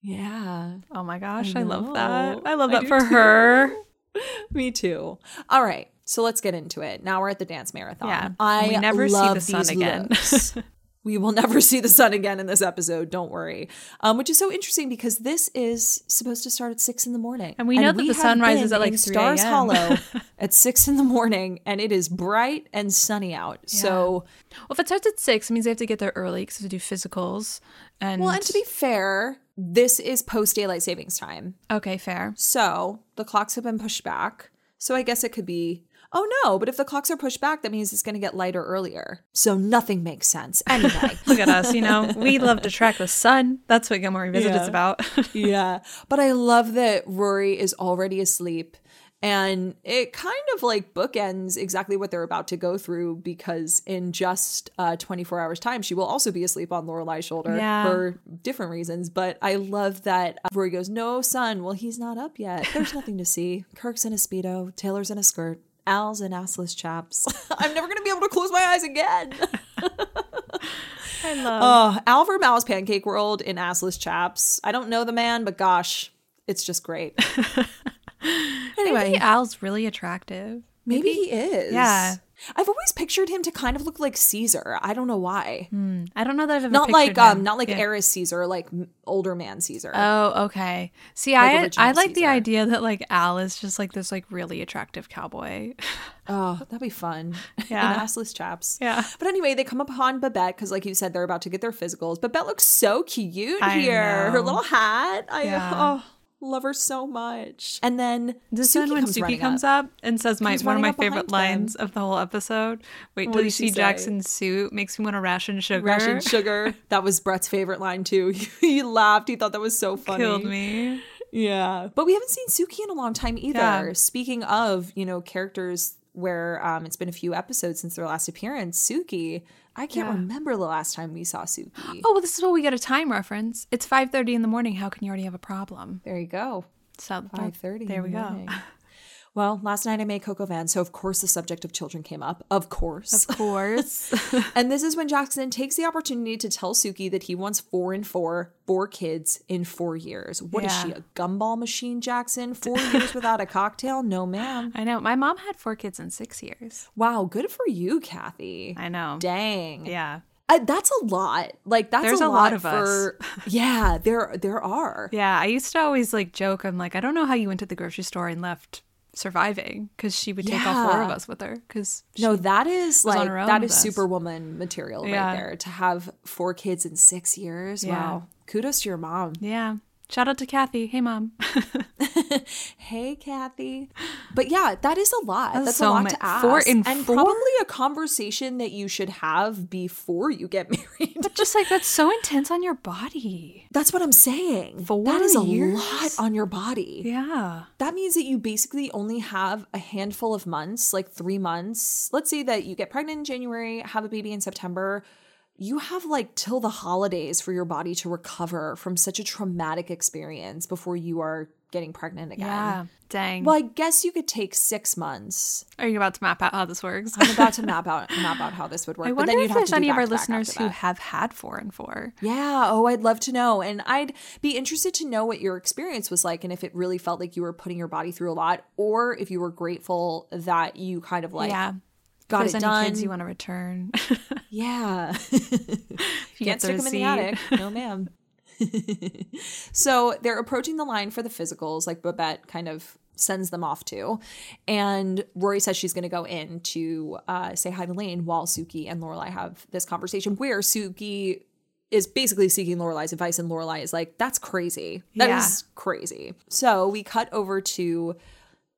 Yeah. Oh my gosh, I, love that. I love that do for too. her. [laughs] Me too. All right. So let's get into it. Now we're at the dance marathon. Yeah. I We never see the sun again. [laughs] we will never [laughs] see the sun again in this episode. Don't worry. Um, which is so interesting because this is supposed to start at six in the morning, And we know that the sun rises at, like, 3 Stars Hollow [laughs] at six in the morning, and it is bright and sunny out. So, Well, if it starts at six, it means they have to get there early because they do physicals. And well, and to be fair, this is post daylight savings time. okay, fair. So the clocks have been pushed back. So I guess it could be. Oh no, but if the clocks are pushed back, that means it's going to get lighter earlier. So nothing makes sense. Anyway. [laughs] Look at us, you know, [laughs] we love to track the sun. That's what Gilmore Revisit Yeah. is about. [laughs] yeah. But I love that Rory is already asleep. And it kind of like bookends exactly what they're about to go through because in just uh, 24 hours' time, she will also be asleep on Lorelai's shoulder Yeah. for different reasons. But I love that uh, Rory goes, No, son. Well, he's not up yet. There's nothing to see. Kirk's in a Speedo, Taylor's in a skirt, Al's and assless chaps. [laughs] I'm never going to be able to close my eyes again. [laughs] I love Oh, Al of Al's Pancake World in assless chaps. I don't know the man, but gosh, it's just great. [laughs] anyway, Maybe Al's really attractive. maybe he is. Yeah. I've always pictured him to kind of look like Caesar. I don't know why. I don't know that I've ever Not like pictured um, not like Yeah. heiress Caesar, like older man Caesar. Oh, okay. See, Like I I like the idea that like Al is just like this like really attractive cowboy. [laughs] oh, that'd be fun. [laughs] Yeah. in assless chaps. Yeah. But anyway, they come upon Babette because, like you said, they're about to get their physicals. Babette looks so cute I here. Her little hat. I Yeah. oh, love her so much. And then This Suki one when comes Suki comes up. up. and says my one of my up behind favorite them. lines of the whole episode. Wait What till you see say? Jackson's suit makes me want to ration sugar. Ration [laughs] sugar. That was Brett's favorite line too. [laughs] he laughed. He thought that was so funny. Killed me. Yeah. But we haven't seen Suki in a long time either. Yeah. Speaking of, you know, characters where um, it's been a few episodes since their last appearance, Suki, I can't Yeah. remember the last time we saw Suki. [gasps] Oh well, this is where we get a time reference. It's five thirty in the morning. How can you already have a problem? There you go. So oh, Five thirty. There we go. [laughs] Well, last night I made coq au vin, so of course the subject of children came up. Of course. Of course. [laughs] [laughs] and this is when Jackson takes the opportunity to tell Suki that he wants four and four, four kids in four years. What is Yeah. she, a gumball machine, Jackson? Four years without a cocktail? No, ma'am. [laughs] I know. My mom had four kids in six years. Wow, good for you, Kathy. I know. Dang. Yeah. I, that's a lot. Like that's There's a, lot, lot of us. Yeah, there there are. Yeah. I used to always like joke. I'm like, I don't know how you went to the grocery store and left surviving because she would take all four of us with her. Because No, that is like that is us. superwoman material Yeah. right there. To have four kids in six years. Yeah. Wow. Kudos to your mom. yeah. Shout out to Kathy. Hey, mom. [laughs] Hey, Kathy. But yeah, that is a lot. That's That's, so a lot ma- to ask. four in and four? probably a conversation that you should have before you get [laughs] married. But Just like that's so intense on your body. That's what I'm saying. Four that is a lot on your body. Yeah. That means that you basically only have a handful of months, like three months. Let's say that you get pregnant in January, have a baby in September. You have like till the holidays for your body to recover from such a traumatic experience before you are getting pregnant again. Yeah. Dang. Well, I guess you could take six months. Are you about to map out how this works? I'm about to [laughs] map out map out how this would work. I but wonder if there's to any of our listeners who have had four and four. Yeah. Oh, I'd love to know. And I'd be interested to know what your experience was like and if it really felt like you were putting your body through a lot or if you were grateful that you kind of like yeah. Got if it any done. kids you want to return. [laughs] yeah. you Can't stick them in the attic. No, ma'am. [laughs] so they're approaching the line for the physicals, like Babette kind of sends them off to. And Rory says she's going to go in to uh, say hi to Lane while Suki and Lorelai have this conversation where Suki is basically seeking Lorelai's advice and Lorelai is like, that's crazy. That is Yeah. crazy. So we cut over to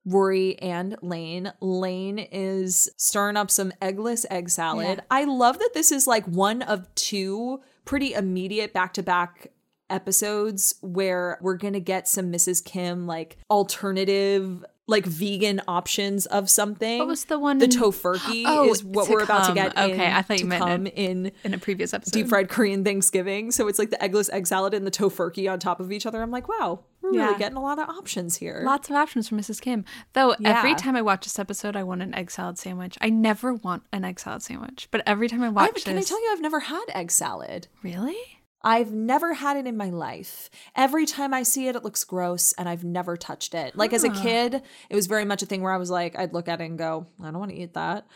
Rory and Lane. Lane is stirring up some eggless egg salad. Yeah. I love that this is like one of two pretty immediate back to back episodes where we're going to get some Mrs. Kim like alternative like vegan options of something. What was the one The tofurkey [gasps] Oh, is what we're about to get. Okay, in, I thought you meant come it- in in a previous episode. deep fried Korean Thanksgiving. So it's like the eggless egg salad and the tofurkey on top of each other. I'm like, wow, we're Yeah. really getting a lot of options here. Lots of options for Mrs. Kim. Though Yeah. every time I watch this episode, I want an egg salad sandwich. I never want an egg salad sandwich, but every time I watch I've- this, can I tell you, I've never had egg salad. really? I've never had it in my life. Every time I see it, it looks gross, and I've never touched it. Like as a ah. kid, it was very much a thing where I was like, I'd look at it and go, I don't want to eat that.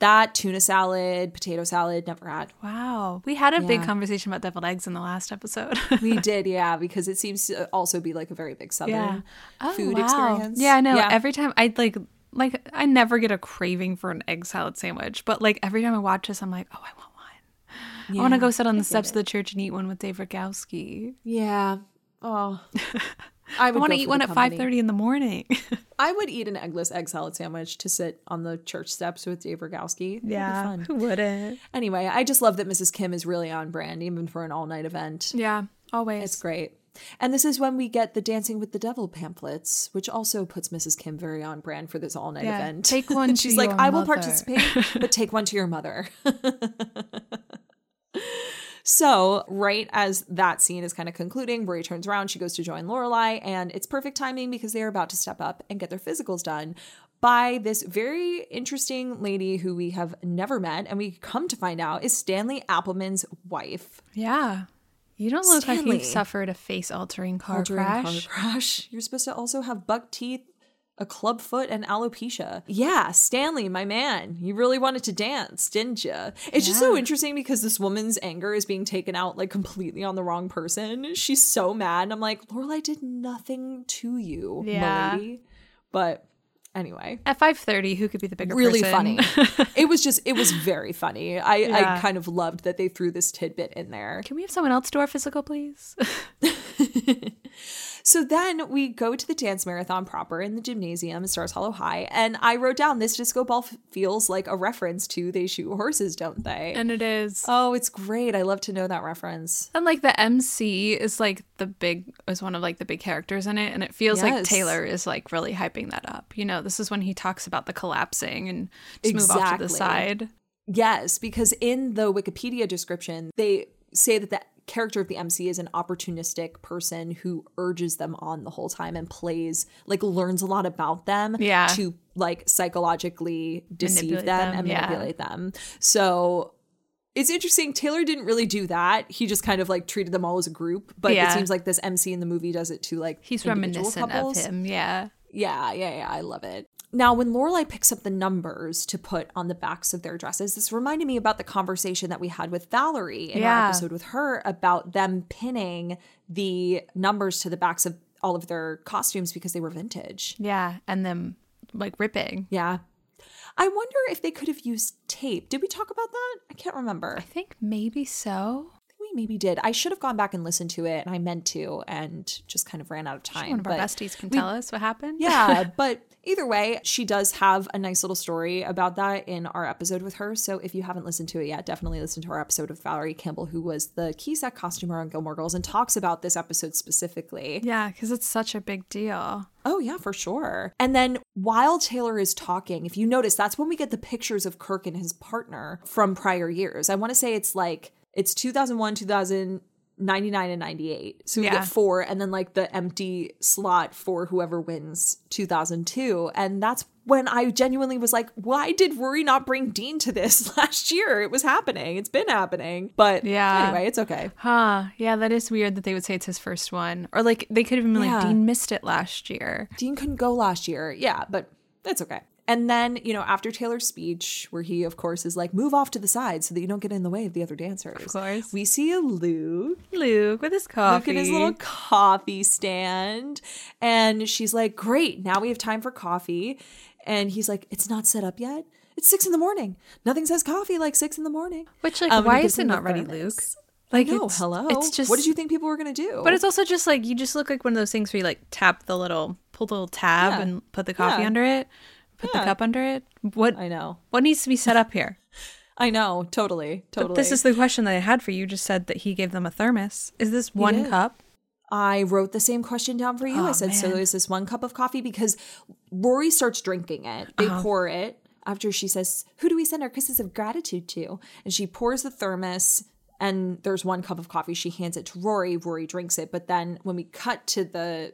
That tuna salad, potato salad, never had. Wow. We had a big conversation about deviled eggs in the last episode. [laughs] We did, yeah, because it seems to also be like a very big southern Oh, food wow. experience. Yeah, no. Yeah. Every time I like, like I never get a craving for an egg salad sandwich, but like every time I watch this, I'm like, oh, I want one. I want to go sit on I the steps it. of the church and eat one with Dave Rogowski. Yeah. Oh. [laughs] I I want to eat one at 5:30 in the morning. [laughs] I would eat an eggless egg salad sandwich to sit on the church steps with Dave Rogowski. Fun. who wouldn't? Anyway, I just love that Mrs. Kim is really on brand, even for an all night event. Yeah, always. It's great. And this is when we get the Dancing with the Devil pamphlets, which also puts Mrs. Kim very on brand for this all night Yeah, event. take [laughs] one She's like, I will participate, but take one to your mother. So, right as that scene is kind of concluding, Rory turns around, she goes to join Lorelai, and it's perfect timing because they are about to step up and get their physicals done by this very interesting lady who we have never met, and we come to find out is Stanley Appleman's wife. yeah. You don't look like you've suffered a car Altering crash. Car crash. You're supposed to also have buck teeth, a club foot, and alopecia. Yeah, Stanley, my man, you really wanted to dance, didn't you? It's just so interesting because this woman's anger is being taken out like completely on the wrong person. She's so mad. And I'm like, Lorelai did nothing to you, Yeah. milady. But anyway. At 5:30, who could be the bigger Really person? funny. [laughs] it was just, it was very funny. I, I kind of loved that they threw this tidbit in there. Can we have someone else do our physical, please? [laughs] [laughs] So then we go to the dance marathon proper in the gymnasium, Stars Hollow High, and I wrote down this disco ball f- feels like a reference to They Shoot Horses, don't they? and it is. oh, it's great. I love to know that reference. And like the MC is like the big is one of like the big characters in it, and it feels like Taylor is like really hyping that up. You know, this is when he talks about the collapsing and just move off to the side. Yes, because in the Wikipedia description, they say that the character of the MC is an opportunistic person who urges them on the whole time and plays, like, learns a lot about them Yeah. to, like, psychologically deceive them, them, and yeah. manipulate them. So it's interesting. Taylor didn't really do that. He just kind of like treated them all as a group. But Yeah. it seems like this MC in the movie does it to like He's reminiscent couples. of him. Yeah. Yeah, yeah, yeah. I love it. Now, when Lorelai picks up the numbers to put on the backs of their dresses, this reminded me about the conversation that we had with Valerie in our episode with her about them pinning the numbers to the backs of all of their costumes because they were vintage. Yeah. And them like ripping. Yeah. I wonder if they could have used tape. Did we talk about that? I can't remember. I think maybe so. we maybe did. I should have gone back and listened to it, and I meant to, and just kind of ran out of time. One of our besties can tell us what happened. yeah, [laughs] but either way, she does have a nice little story about that in our episode with her. So if you haven't listened to it yet, definitely listen to our episode with Valerie Campbell, who was the key set costumer on Gilmore Girls and talks about this episode specifically. Yeah, because it's such a big deal. Oh, yeah, for sure. And then while Taylor is talking, if you notice, that's when we get the pictures of Kirk and his partner from prior years. I want to say it's like, it's 2001, 2099, and 98. So we Yeah. get four, and then like the empty slot for whoever wins 2002. And that's when I genuinely was like, why did Rory not bring Dean to this [laughs] last year? It was happening. It's been happening. But Yeah. anyway, it's okay. Huh. Yeah, that is weird that they would say it's his first one. Or like they could have been Yeah. like, Dean missed it last year. Dean couldn't go last year. Yeah, but that's okay. And then, you know, after Taylor's speech, where he, of course, is like, move off to the side so that you don't get in the way of the other dancers. Of course. We see a Luke. Luke with his coffee. Luke at his little coffee stand. And she's like, great, now we have time for coffee. And he's like, it's not set up yet. It's six in the morning. Nothing says coffee like six in the morning. Which like, Um, why is it not ready, Luke? Like, No, it's, hello. It's just. what did you think people were going to do? But it's also just like you just look like one of those things where you like tap the little, pull the little tab Yeah. and put the coffee Yeah. under it, put Yeah. the cup under it. What I know. what needs to be set up here? [laughs] I know. Totally. Totally. But this is the question that I had for you. You Just said that he gave them a thermos. Is this one cup? I wrote the same question down for you. I Oh, said, so is this one cup of coffee? Because Rory starts drinking it. They Uh-huh. pour it after she says, Who do we send our kisses of gratitude to? And she pours the thermos and there's one cup of coffee. She hands it to Rory. Rory drinks it. But then when we cut to the,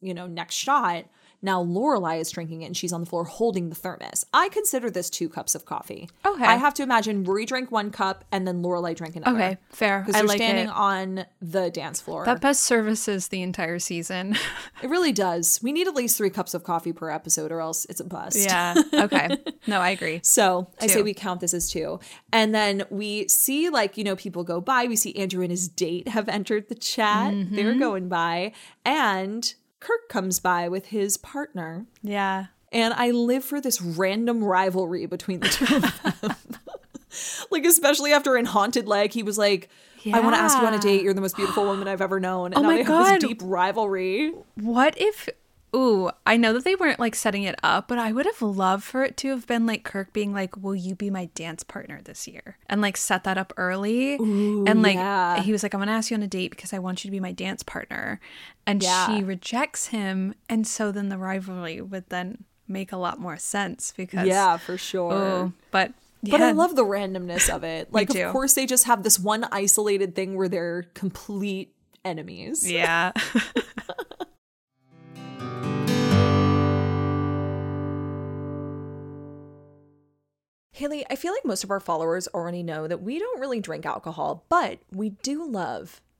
you know, next shot, now Lorelai is drinking it and she's on the floor holding the thermos. I consider this two cups of coffee. Okay. I have to imagine Rory drank one cup and then Lorelai drank another. Okay, fair. Because they're like standing it. on the dance floor. That best services the entire season. [laughs] It really does. We need at least three cups of coffee per episode, or else it's a bust. yeah. Okay. No, I agree. [laughs] So I say we count this as two. And then we see, like, you know, people go by. We see Andrew and his date have entered the chat. Mm-hmm. They're going by. And Kirk comes by with his partner. Yeah. And I live for this random rivalry between the two of them. [laughs] like, especially after in Haunted Leg, he was like, I want to ask you on a date. You're the most beautiful woman I've ever known. And Oh now my they have God. this deep rivalry. What if Ooh, I know that they weren't like setting it up, but I would have loved for it to have been like Kirk being like, "Will you be my dance partner this year?" and like set that up early. and like yeah. he was like, "I'm going to ask you on a date because I want you to be my dance partner." And Yeah. she rejects him, and so then the rivalry would then make a lot more sense because Yeah, for sure. Oh, but But I love the randomness of it. [laughs] Like, of course, they just have this one isolated thing where they're complete enemies. Yeah. [laughs] [laughs] Haley, I feel like most of our followers already know that we don't really drink alcohol, but we do love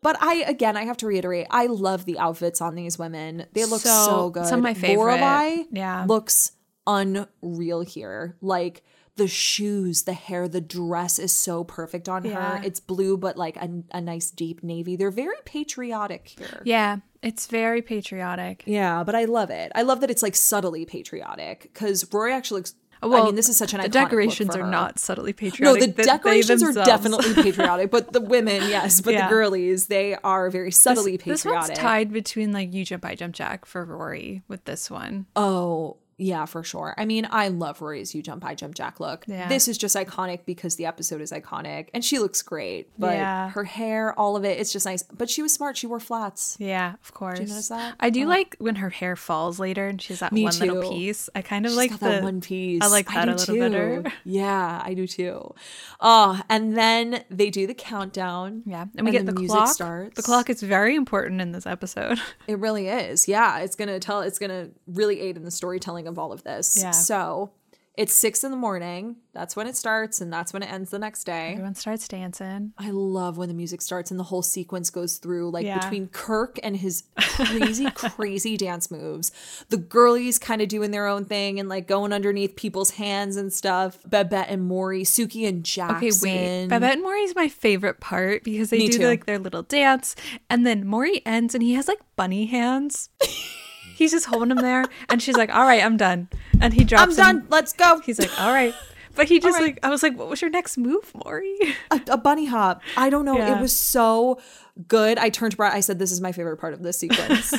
But I, again, I have to reiterate, I love the outfits on these women. They look so, So- good. some of my favorite. Lorelai Yeah. looks unreal here. Like the shoes, the hair, the dress is so perfect on Yeah. her. It's blue, but like a, a nice deep navy. They're very patriotic here. Yeah, it's very patriotic. Yeah, but I love it. I love that it's like subtly patriotic because Rory actually looks. I mean, this is such an The decorations are not subtly patriotic. No, the decorations are definitely [laughs] patriotic, but the women, yes, but Yeah. the girlies, they are very subtly This patriotic. one's tied between like You Jump, I Jump Jack for Rory with this one. Oh, yeah, for sure. I mean, I love Rory's You Jump, I Jump Jack look. Yeah. This is just iconic because the episode is iconic and she looks great. But Yeah. her hair, all of it, it's just nice. But she was smart. She wore flats. Yeah, of course. notice that? I do like when her hair falls later and she's that Me one little piece. I kind of She's like got the that one piece. I like that do a little better. too. [laughs] Yeah, I do too. Oh, and then they do the countdown. Yeah, and we get the, music clock. starts. The clock is very important in this episode. [laughs] It really is. Yeah, it's gonna tell. It's gonna really aid in the storytelling of all of this. Yeah. So it's six in the morning. That's when it starts, and that's when it ends the next day. Everyone starts dancing. I love when the music starts and the whole sequence goes through, like Yeah. between Kirk and his [laughs] crazy, crazy dance moves. The girlies kind of doing their own thing and like going underneath people's hands and stuff. Babette and Morey, Suki and Jackson. Okay, wait. Babette and Morey is my favorite part because they Me do too. like their little dance, and then Morey ends and he has like bunny hands. [laughs] He's just holding him there, and she's like, "All right, I'm done," and he drops. I'm him. done. Let's go. He's like, "All right," but he just right. like I was like, "What was your next move, Morey?" a, a bunny hop. I don't know. Yeah. It was so good. I turned to Brett. I said, "This is my favorite part of this sequence."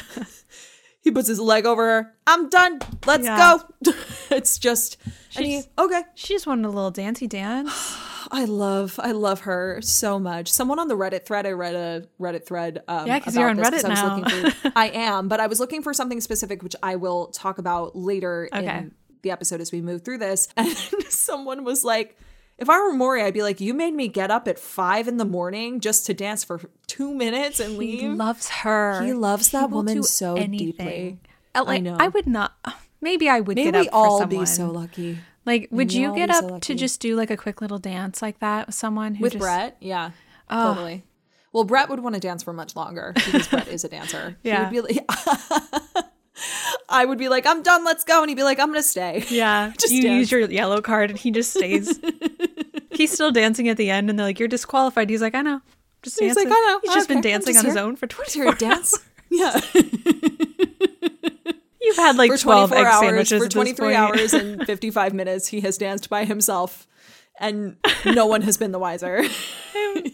[laughs] he puts his leg over her. I'm done. Let's Yeah. go. [laughs] it's just. And he, She's- okay. She just wanted a little dancey dance. [sighs] [sighs] [sighs] I love. I love her so much. Someone on the Reddit thread. I read a Reddit thread. Um, Yeah, 'cause about you're on Reddit I now. for- [laughs] I am, but I was looking for something specific, which I will talk about later Okay. in the episode as we move through this. [laughs] And someone was like. If I were Morey, I'd be like, "You made me get up at five in the morning just to dance for two minutes and leave." He loves her. He loves that woman so deeply. Uh, I know. I would not. Maybe I would May get up we for all someone. be so lucky Like, would we you get be so up to just do like a quick little dance like that with someone who with just, Brett. Yeah, oh. totally. Well, Brett would want to dance for much longer because Brett is a dancer. Yeah. [laughs] He would be like, [laughs] I would be like, "I'm done. Let's go," and he'd be like, "I'm gonna stay." [laughs] Yeah, Just you dance. use your yellow card and he just stays. He's still dancing at the end, and they're like, "You're disqualified." He's like, "I know." Just He's dancing. like, "I know. He's just been Okay, I'm dancing just on his own for I'm just 24 here dance. Yeah, You've had like for 12 24 egg hours, sandwiches for at this 23 point. hours and [laughs] 55 minutes, he has danced by himself and no one has been the wiser. [laughs]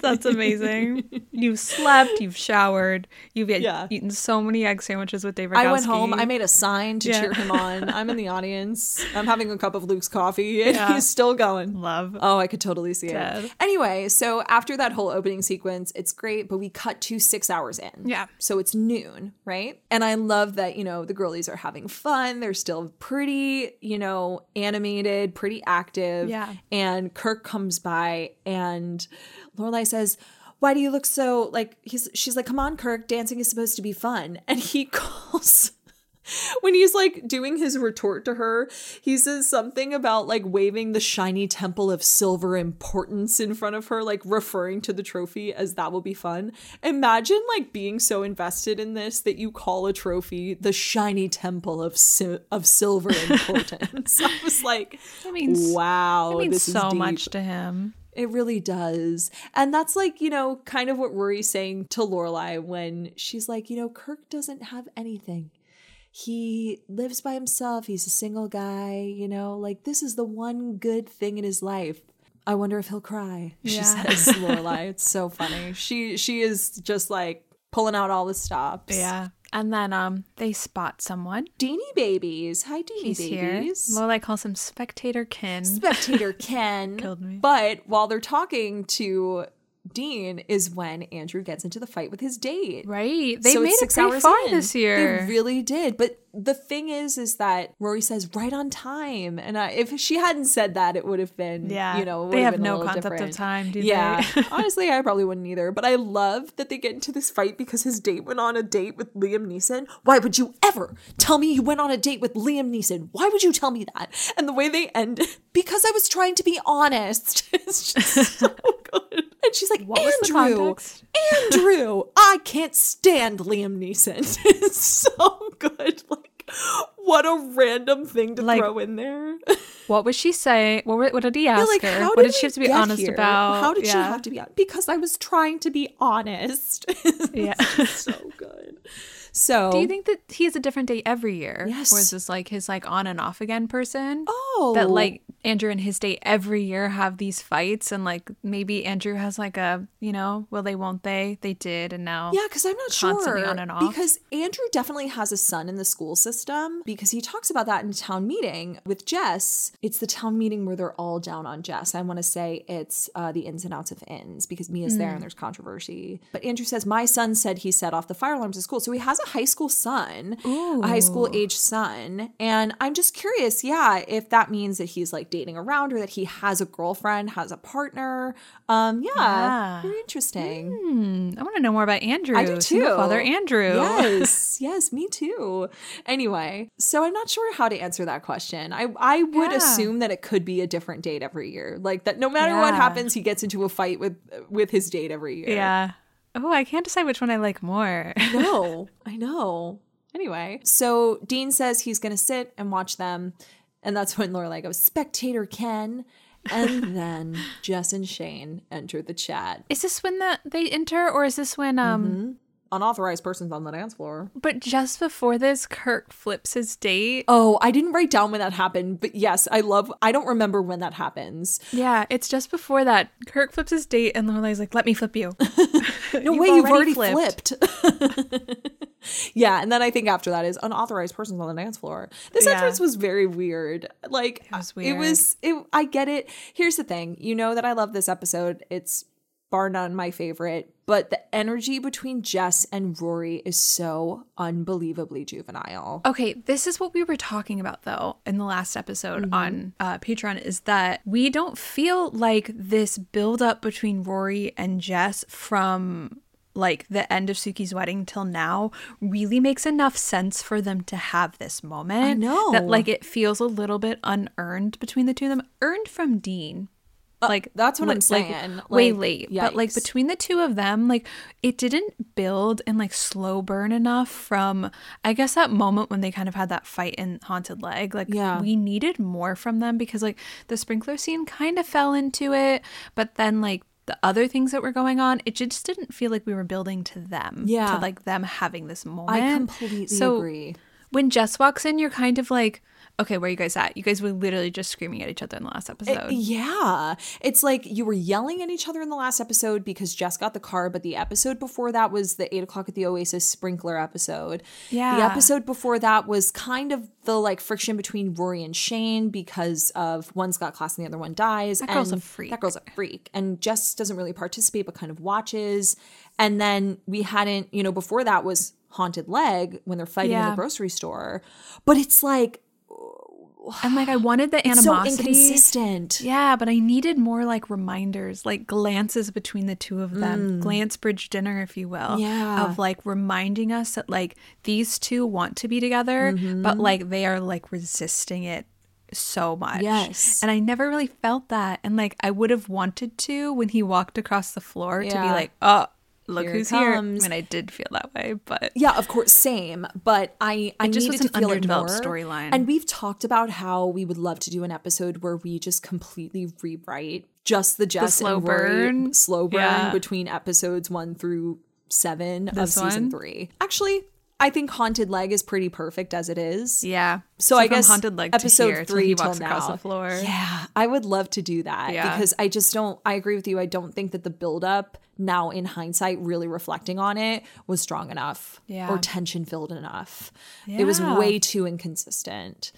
That's amazing. You've slept, you've showered, you've Yeah. eaten so many egg sandwiches with Dave I went home. I made a sign to Yeah. cheer him on. [laughs] I'm in the audience. I'm having a cup of Luke's coffee, and Yeah. he's still going. love. Oh, I could totally see Dead. it. Anyway, so after that whole opening sequence, it's great, but we cut to six hours in. Yeah. So it's noon, right? And I love that, you know, the girlies are having fun. They're still pretty, you know, animated, pretty active. Yeah. And Kirk comes by and Lorelai says, why do you look so like he's she's like, come on, Kirk, dancing is supposed to be fun. [laughs] And he [laughs] calls [laughs] when he's like doing his retort to her, he says something about like waving the shiny temple of silver importance in front of her, like referring to the trophy as that will be fun. Imagine like being so invested in this that you call a trophy the shiny temple of si- of silver [laughs] importance. I was like, That means wow, It means so much to him. It really does. And that's like, you know, kind of what Rory's saying to Lorelai when she's like, you know, Kirk doesn't have anything. He lives by himself. He's a single guy, you know, like this is the one good thing in his life. I wonder if he'll cry. She Yeah. says [laughs] Lorelai. It's so funny. She she is just like pulling out all the stops. Yeah. And then um they spot someone. Deanie babies. Hi Deanie He's here. babies. Lorelai calls him Spectator Ken. spectator [laughs] Ken. Killed me. But while they're talking to Dean is when Andrew gets into the fight with his date. Right. They So made it pretty far this year. They really did. But the thing is, is that Rory says right on time, and uh, if she hadn't said that, it would have been, Yeah. you know, They have no concept of time, do yeah. they? [laughs] Honestly, I probably wouldn't either. But I love that they get into this fight because his date went on a date with Liam Neeson. Why would you ever tell me you went on a date with Liam Neeson? Why would you tell me that? And the way they end, [laughs] because I was trying to be honest. [laughs] It's just so good. And she's like, What Andrew. Andrew, I can't stand Liam Neeson. it's so good. Like, what a random thing to Like- throw in there. [laughs] What was she saying? What, were- what did he ask like, her? What did she have to be honest here? about? How did she have to be honest? Because I was trying to be honest. [laughs] Yeah. so good. So, Do you think that he has a different date every year? Yes. Or is this like his like on and off again person? oh, That like Andrew and his date every year have these fights and like maybe Andrew has like a, you know, will they, won't they? They did and now Yeah, because I'm not sure. on and off. Because Andrew definitely has a son in the school system because he talks about that in town meeting with Jess. It's the town meeting where they're all down on Jess. I want to say it's uh, the ins and outs of inns because Mia's there Mm. and there's controversy. But Andrew says, My son said he set off the fire alarms at school. So he has a high school son, a high school age son. And I'm just curious, yeah, if that means that he's like dating around or that he has a girlfriend, has a partner. Um, yeah, Yeah. very interesting. I want to know more about Andrew. I do too. Father Andrew. Yes, [laughs] yes, me too. Anyway, so I'm not sure how to answer that question. I I would Yeah. assume that it could be a different date every year. Like that no matter what happens, he gets into a fight with with his date every year. Yeah. Oh, I can't decide which one I like more. No, [laughs] I know. Anyway, so Dean says he's going to sit and watch them. And that's when Lorelai goes, Spectator Ken. And [laughs] then Jess and Shane enter the chat. is this when the, they enter or is this when um Unauthorized persons on the dance floor. but just before this Kirk flips his date? Oh, I didn't write down when that happened, but yes, I love. I don't remember when that happens. Yeah, it's just before that. Kirk flips his date and Lorelai's like, "Let me flip you." [laughs] [laughs] No way, you've already flipped. [laughs] yeah, and then I think after that is unauthorized persons on the dance floor. This Yeah. entrance was very weird. Like it was It was. It, I get it. Here's the thing. You know that I love this episode. It's bar none my favorite, but the energy between Jess and Rory is so unbelievably juvenile. Okay, this is what we were talking about though in the last episode on uh, Patreon is that we don't feel like this build up between Rory and Jess from like the end of Suki's wedding till now really makes enough sense for them to have this moment. I know. that like it feels a little bit unearned between the two of them, earned from Dean. Uh, like that's what li- I'm saying. way Like, late, but like between the two of them, like it didn't build and like slow burn enough from I guess that moment when they kind of had that fight in Haunted Leg. Like Yeah. we needed more from them because like the sprinkler scene kind of fell into it, but then like the other things that were going on, it just didn't feel like we were building to them. Yeah. To like them having this moment. I completely So agree. when Jess walks in, you're kind of like, Okay, where are you guys at? You guys were literally just screaming at each other in the last episode. Yeah. It's like you were yelling at each other in the last episode because Jess got the car, but the episode before that was the eight o'clock at the Oasis sprinkler episode. Yeah. The episode before that was kind of the like friction between Rory and Shane because of one's got class and the other one dyes. That girl's a freak. That girl's a freak. And Jess doesn't really participate but kind of watches. And then we hadn't, you know, before that was Haunted Leg when they're fighting in the grocery store. But it's like and like I wanted the animosity, so animosity. inconsistent. Yeah, but I needed more like reminders, like glances between the two of them, glance bridge dinner, if you will. Mm. Yeah. Of like reminding us that like these two want to be together, Mm-hmm. but like they are like resisting it so much. Yes. And I never really felt that. And like I would have wanted to when he walked across the floor to be like, oh, look Here who's here. I mean, I did feel that way, but Yeah, of course, same. But I, I just needed was to an feel it more. storyline. And we've talked about how we would love to do an episode where we just completely rewrite just the Jess slow and Rory burn. slow burn Yeah. between episodes one through seven This of season one? three. Actually, I think Haunted Leg is pretty perfect as it is. yeah. So, I from guess haunted leg episode to here till three he till walks across now. the floor. Yeah, I would love to do that Yeah. because I just don't. I agree with you. I don't think that the buildup now, in hindsight, really reflecting on it, was strong enough Yeah. or tension filled enough. Yeah. It was Mm-hmm. way too inconsistent.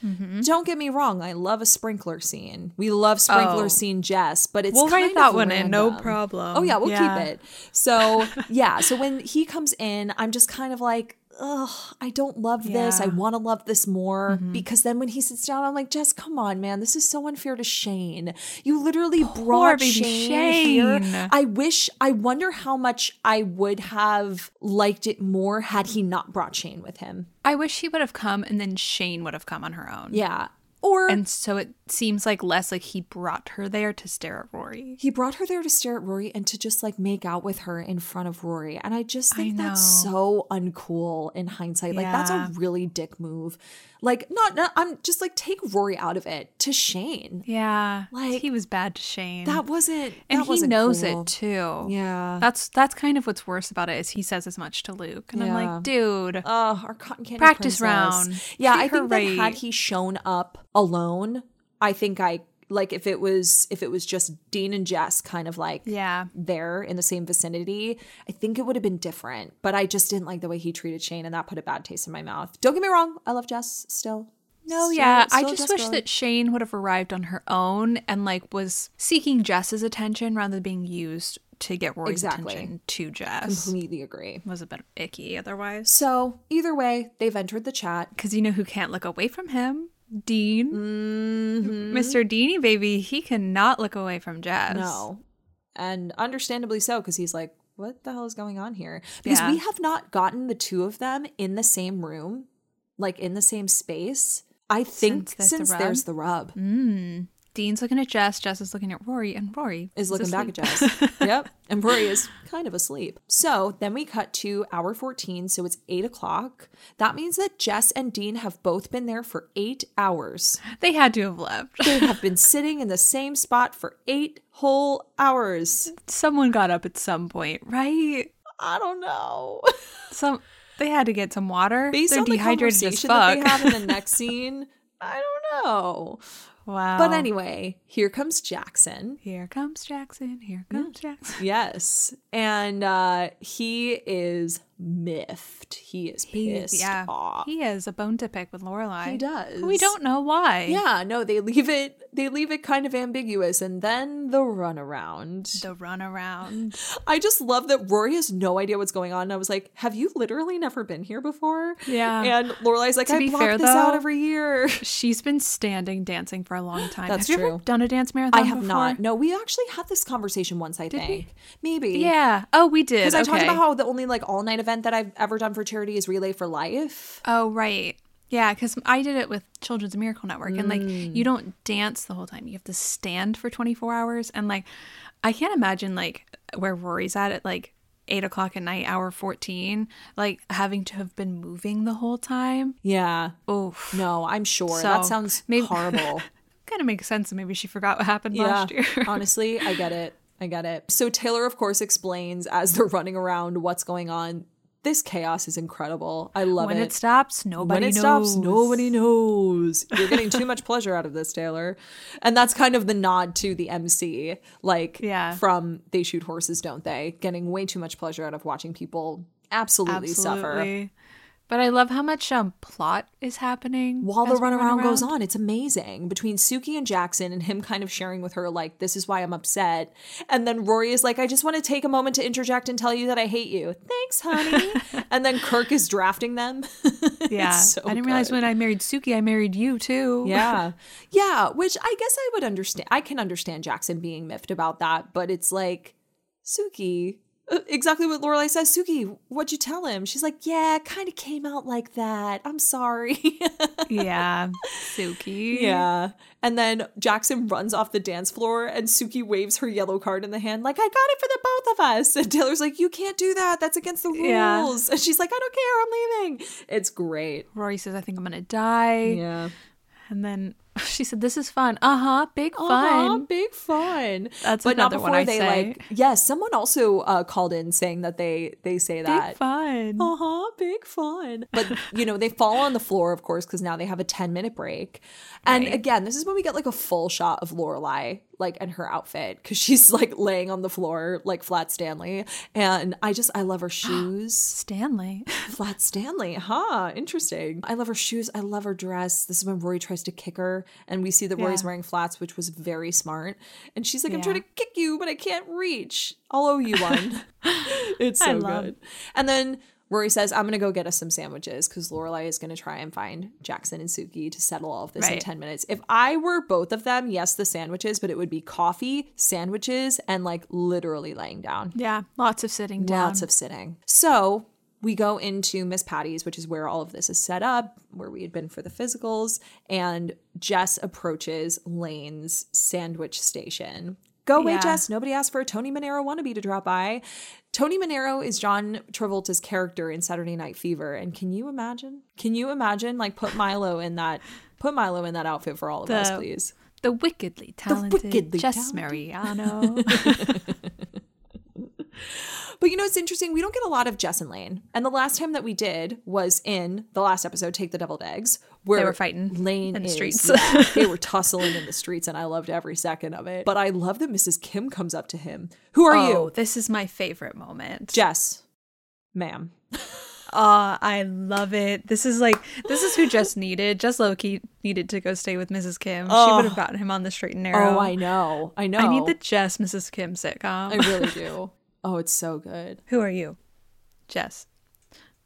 Don't get me wrong. I love a sprinkler scene. We love sprinkler Oh. scene, Jess, but it's We'll write that one in, no problem. Oh yeah, we'll keep it. So [laughs] yeah, so when he comes in, I'm just kind of like, ugh, I don't love this. I Mm-hmm. want to love this more because then when he sits down, I'm like, Jess, come on, man, this is so unfair to Shane. You literally brought baby Shane, here. I wish. I wonder how much I would have liked it more had he not brought Shane with him. I wish he would have come and then Shane would have come on her own. Yeah, or And so it seems like less like he brought her there to stare at Rory. he brought her there to stare at Rory and to just like make out with her in front of Rory. And I just think that's so uncool in hindsight. Like that's a really dick move. Like not, not I'm just like take Rory out of it to Shane. Yeah. Like, he was bad to Shane. That wasn't and that he wasn't knows cool. it too. Yeah. That's that's kind of what's worse about it is he says as much to Luke. And I'm like, dude. Oh, our cotton candy Practice princess. round. Yeah, Treat I think that had he shown up alone, I think I like if it was if it was just Dean and Jess kind of like Yeah. there in the same vicinity, I think it would have been different. But I just didn't like the way he treated Shane, and that put a bad taste in my mouth. Don't get me wrong, I love Jess still. No, Still- yeah. I just Jess wish girly. that Shane would have arrived on her own and like was seeking Jess's attention rather than being used to get Rory's Exactly. attention to Jess. completely agree. Was a bit icky otherwise. So either way, they've entered the chat. Because you know who can't look away from him? Dean. Mm-hmm. Mr. Deanie, baby, he cannot look away from Jess. No. And understandably so, because he's like, what the hell is going on here? Because Yeah. we have not gotten the two of them in the same room, like in the same space. I think Since since, there's the rub? there's the rub, Dean's looking at Jess, Jess is looking at Rory, and Rory is looking back at. Jess. [laughs] yep. And Rory is kind of asleep. So then we cut to hour 14. So it's eight o'clock. That means that Jess and Dean have both been there for eight hours. They had to have left. They [laughs] have been sitting in the same spot for eight whole hours. Someone got up at some point, right? I don't know. [laughs] Some they had to get some water. based They're on the dehydrated as conversation that they fuck. have in the next scene, I don't know. Wow. But anyway, here comes Jackson. here comes Jackson. Here comes Jackson. Yes, and uh, he is miffed. He is pissed yeah, off. he has a bone to pick with Lorelai. He does. We don't know why. Yeah, no, they leave it. They leave it kind of ambiguous, and then the runaround. The runaround. [laughs] I just love that Rory has no idea what's going on. And I was like, "Have you literally never been here before?" Yeah. And Lorelai's like, To "I be block fair, this out though, every year." [laughs] She's been standing dancing for a long time. That's have you true. ever done a dance marathon? I have before? not. No, we actually had this conversation once. I think maybe. Yeah. Oh, we did. Because I talked about how the only like all night event that I've ever done for charity is Relay for Life. Oh, right. Yeah, because I did it with Children's Miracle Network, and like Mm. you don't dance the whole time; you have to stand for twenty four hours. And like, I can't imagine like where Rory's at at like eight o'clock at night, hour fourteen, like having to have been moving the whole time. Yeah. Oh No, I'm sure So, that sounds maybe- [laughs] horrible. Kind of makes sense. Maybe she forgot what happened yeah. last year. [laughs] Honestly, I get it. I get it. So Taylor, of course, explains as they're running around what's going on. This chaos is incredible. I love when it. When it stops, nobody when it knows. stops, nobody knows. You're getting too much pleasure out of this, Taylor. And that's kind of the nod to the MC, like [laughs] Yeah. from They Shoot Horses, Don't They? Getting way too much pleasure out of watching people absolutely, suffer. But I love how much um plot is happening While the runaround goes on, it's amazing. Between Suki and Jackson and him kind of sharing with her, like, this is why I'm upset. And then Rory is like, I just want to take a moment to interject and tell you that I hate you. Thanks, honey. [laughs] and then Kirk is drafting them. [laughs] Yeah, so I didn't realize when I married Suki, I married you too. Yeah. [laughs] Yeah. Which I guess I would understand. I can understand Jackson being miffed about that, but it's like, Suki, Uh, exactly what Lorelai says. Suki, what'd you tell him? She's like, yeah, kind of came out like that. I'm sorry. yeah, [laughs] Suki. yeah. And then Jackson runs off the dance floor and Suki waves her yellow card in the hand, like, I got it for the both of us. And Taylor's like, you can't do that. That's against the Yeah. rules. And she's like, I don't care. I'm leaving. It's great. Rory says, "I think I'm gonna die," Yeah. and then [laughs] she said, "This is fun." Uh huh. Big Uh-huh, fun. big fun. That's but not another one I they say. like. Yes, someone also uh, called in saying that they they say that. Big fun. Uh huh, big fun. But you know, they fall on the floor, of course, because now they have a ten minute break. And Right. again, this is when we get like a full shot of Lorelai, like and her outfit, because she's [laughs] like laying on the floor like Flat Stanley, and I just I love her [gasps] shoes. Stanley. [laughs] Flat Stanley, huh? Interesting. I love her shoes. I love her dress. This is when Rory tries to kick her, and we see that Rory's Yeah. wearing flats, which was very smart. And she's like, I'm Yeah. trying to kick you, but I can't reach. I'll owe you one. [laughs] it's so good. And then Rory says, I'm going to go get us some sandwiches because Lorelai is going to try and find Jackson and Suki to settle all of this in 10 minutes. If I were both of them, yes, the sandwiches, but it would be coffee, sandwiches, and like literally laying down. Yeah, lots of sitting down. Lots of sitting. So we go into Miss Patty's, which is where all of this is set up, where we had been for the physicals, and Jess approaches Lane's sandwich station. Go away, Yeah. Jess. Nobody asked for a Tony Manero wannabe to drop by. Tony Manero is John Travolta's character in Saturday Night Fever. And can you imagine? Can you imagine? Like put Milo in that put Milo in that outfit for all of us, please. the wickedly talented wickedly Jess talented. Mariano. [laughs] [laughs] But you know, it's interesting. We don't get a lot of Jess and Lane. And the last time that we did was in the last episode, Take the Deviled Eggs, where They were fighting Lane in the is- streets. yeah, [laughs] [laughs] they were tussling in the streets, and I loved every second of it. But I love that Mrs. Kim comes up to him. Who are oh, you? this is my favorite moment. Jess. Ma'am. [laughs] Oh, I love it. This is like this is who Jess needed. Jess Loki needed to go stay with Mrs. Kim. She would have gotten him on the straight and oh, narrow. Oh, I know. I know. I need the Jess Mrs. Kim sitcom. I really do. Oh, it's so good. Who are you? Jess.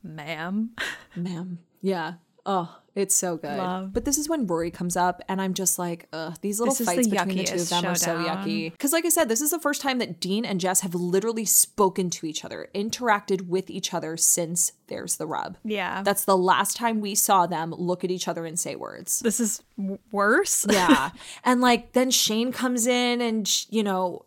Ma'am. [laughs] Ma'am. Yeah. Oh, it's so good. Love. But this is when Rory comes up, and I'm just like, ugh, these little This fights the between the two of them are so yucky. Because, like I said, this is the first time that Dean and Jess have literally spoken to each other, interacted with each other since there's the rub. Yeah. That's the last time we saw them look at each other and say words. this is w- worse. Yeah. [laughs] and like then Shane comes in and, sh- you know,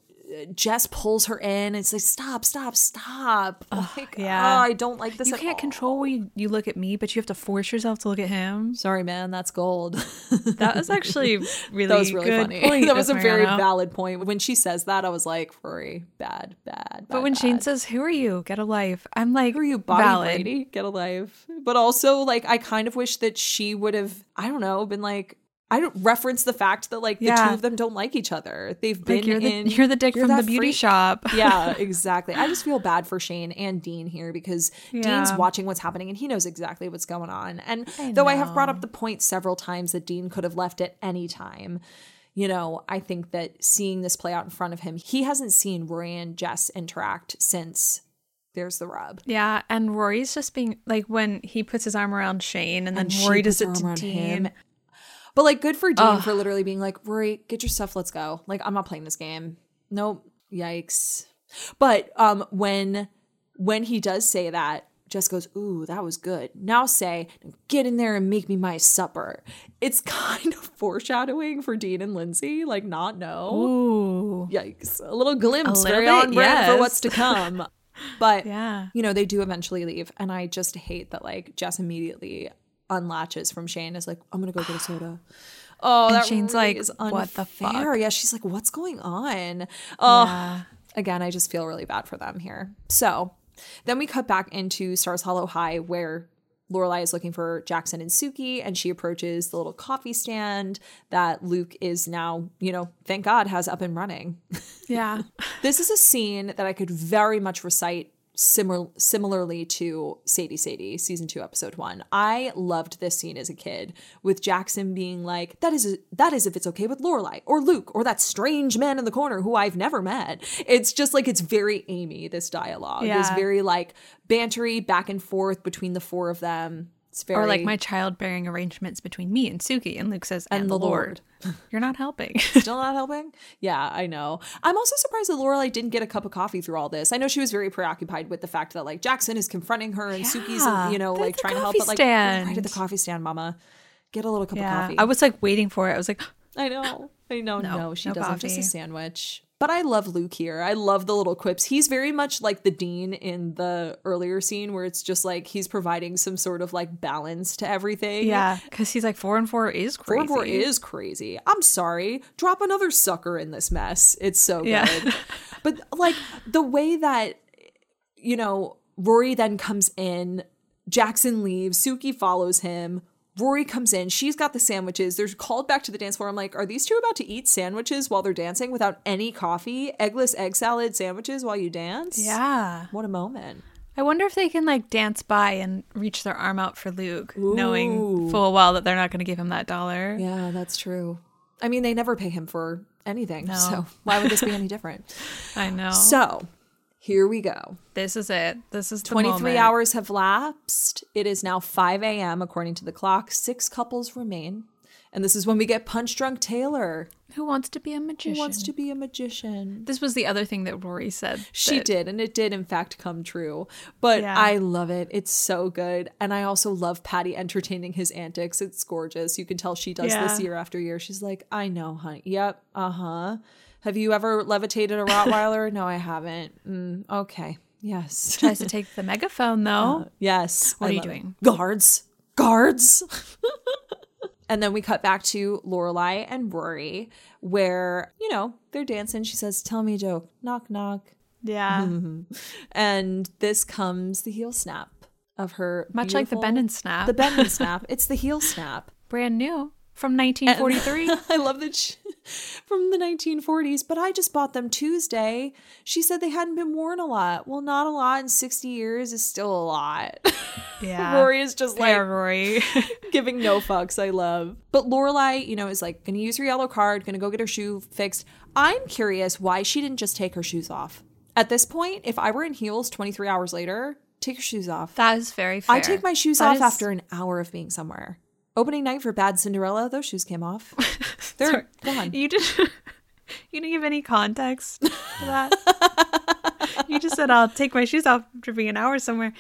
Jess pulls her in and it's like, stop, stop, stop. Like, yeah. oh, I don't like this You can't all. control when you, you look at me, but you have to force yourself to look at him. Sorry, man, that's gold. [laughs] That was actually [laughs] really that was really good funny. [laughs] point, that was a very Mariano. valid point. When she says that, I was like, Rory, bad, bad. But when bad, Shane says, "Who are you? Get a life," I'm like, Who are you, Bobby valid. Brady? Get a life. But also, like, I kind of wish that she would have, I don't know, been like, I don't reference the fact that like the two of them don't like each other. They've been Like you're the in. you're the dick you're from the beauty freak- shop. [laughs] yeah, [laughs] exactly. I just feel bad for Shane and Dean here because Dean's watching what's happening and he knows exactly what's going on. And I though I have brought up the point several times that Dean could have left at any time, you know, I think that seeing this play out in front of him, he hasn't seen Rory and Jess interact since there's the rub. Yeah, and Rory's just being like when he puts his arm around Shane, and then And Rory does it to Dean. him. But like good for Dean for literally being like, Rory, get your stuff, let's go. Like, I'm not playing this game. Nope. Yikes. But um when when he does say that, Jess goes, Ooh, that was good. Now say, get in there and make me my supper. It's [laughs] kind of foreshadowing for Dean and Lindsay, like not know. Ooh, Yikes. A little glimpse, A little very bit, on brand for what's to come. But [laughs] yeah. you know, they do eventually leave. And I just hate that like Jess immediately unlatches from Shane is like, I'm gonna go get a soda. [sighs] Oh, And that Shane's really like, is "What the unfair." fuck? Yeah, she's like, what's going on? Oh, Yeah. again, I just feel really bad for them here. So Then we cut back into Stars Hollow High where Lorelai is looking for Jackson and Suki, and she approaches the little coffee stand that Luke is now, you know, thank God has up and running. Yeah. [laughs] this is a scene that I could very much recite similar similarly to Sadie Sadie season 2 episode 1. I loved this scene as a kid with Jackson being like that is that is if it's okay with Lorelai or Luke or that strange man in the corner who I've never met. It's just like it's very Amy this dialogue. It's very like bantery back and forth between the four of them. It's very Or like my childbearing arrangements between me and Suki. And Luke says, and, the the Lord. Lord. [laughs] You're not helping. [laughs] Still not helping? Yeah, I know. I'm also surprised that Lorelai didn't get a cup of coffee through all this. I know she was very preoccupied with the fact that like Jackson is confronting her and Suki's, you know, like trying to help. coffee But like, stand. right at the coffee stand, Mama, get a little cup of coffee. I was like waiting for it. I was like, [gasps] I know. I know. No, No, she no doesn't. Just a sandwich. But I love Luke here. I love the little quips. He's very much like the dean in the earlier scene where it's just like he's providing some sort of like balance to everything. yeah. Because he's like, four and four is crazy. Four and four is crazy. I'm sorry. Drop another sucker in this mess. It's so good. Yeah. [laughs] but like the way that you know, Rory then comes in, Jackson leaves, Suki follows him. Rory comes in. She's got the sandwiches. They're called back to the dance floor. I'm like, are these two about to eat sandwiches while they're dancing without any coffee? Eggless egg salad sandwiches while you dance? Yeah. What a moment. I wonder if they can like dance by and reach their arm out for Luke, knowing Ooh. full well that they're not going to give him that dollar. Yeah, that's true. I mean, they never pay him for anything. No. So [laughs] why would this be any different? I know. So here we go. this is it. This is 23 moment. hours have lapsed. It is now 5 a.m. according to the clock. Six couples remain. And this is when we get Punch Drunk Taylor, Who wants to be a magician? who wants to be a magician. This was the other thing that Rory said. She that- did, and it did in fact come true. But Yeah. I love it. It's so good. And I also love Patty entertaining his antics. It's gorgeous. You can tell she does this year after year. She's like, I know, honey. Yep. Uh huh. Have you ever levitated a Rottweiler? no, I haven't. Mm, okay. Yes. Tries to take the megaphone though. [laughs] Yes. What I are you love it. doing? Guards. Guards. [laughs] and then we cut back to Lorelai and Rory, where, you know, they're dancing. She says, Tell me a joke. Knock, knock. yeah. [laughs] And this comes the heel snap of her. Much like the bend and snap. The bend and snap. It's the heel snap. Brand new from 1943. [laughs] I love that she, [laughs] from the 1940s, but I just bought them Tuesday. She said they hadn't been worn a lot. Well, not a lot in 60 years is still a lot. [laughs] yeah. Rory is just like Fair, Rory. giving no fucks. I love. But Lorelai, you know, is like gonna use her yellow card, gonna go get her shoe fixed. I'm curious why she didn't just take her shoes off. At this point, if I were in heels 23 hours later, take your shoes off. that is very fair. I take my shoes That off is- after an hour of being somewhere. Opening night for Bad Cinderella, those shoes came off. [laughs] They're Sorry. gone. You didn't. [laughs] You didn't give any context to that. [laughs] you just said I'll take my shoes off after being an hour somewhere.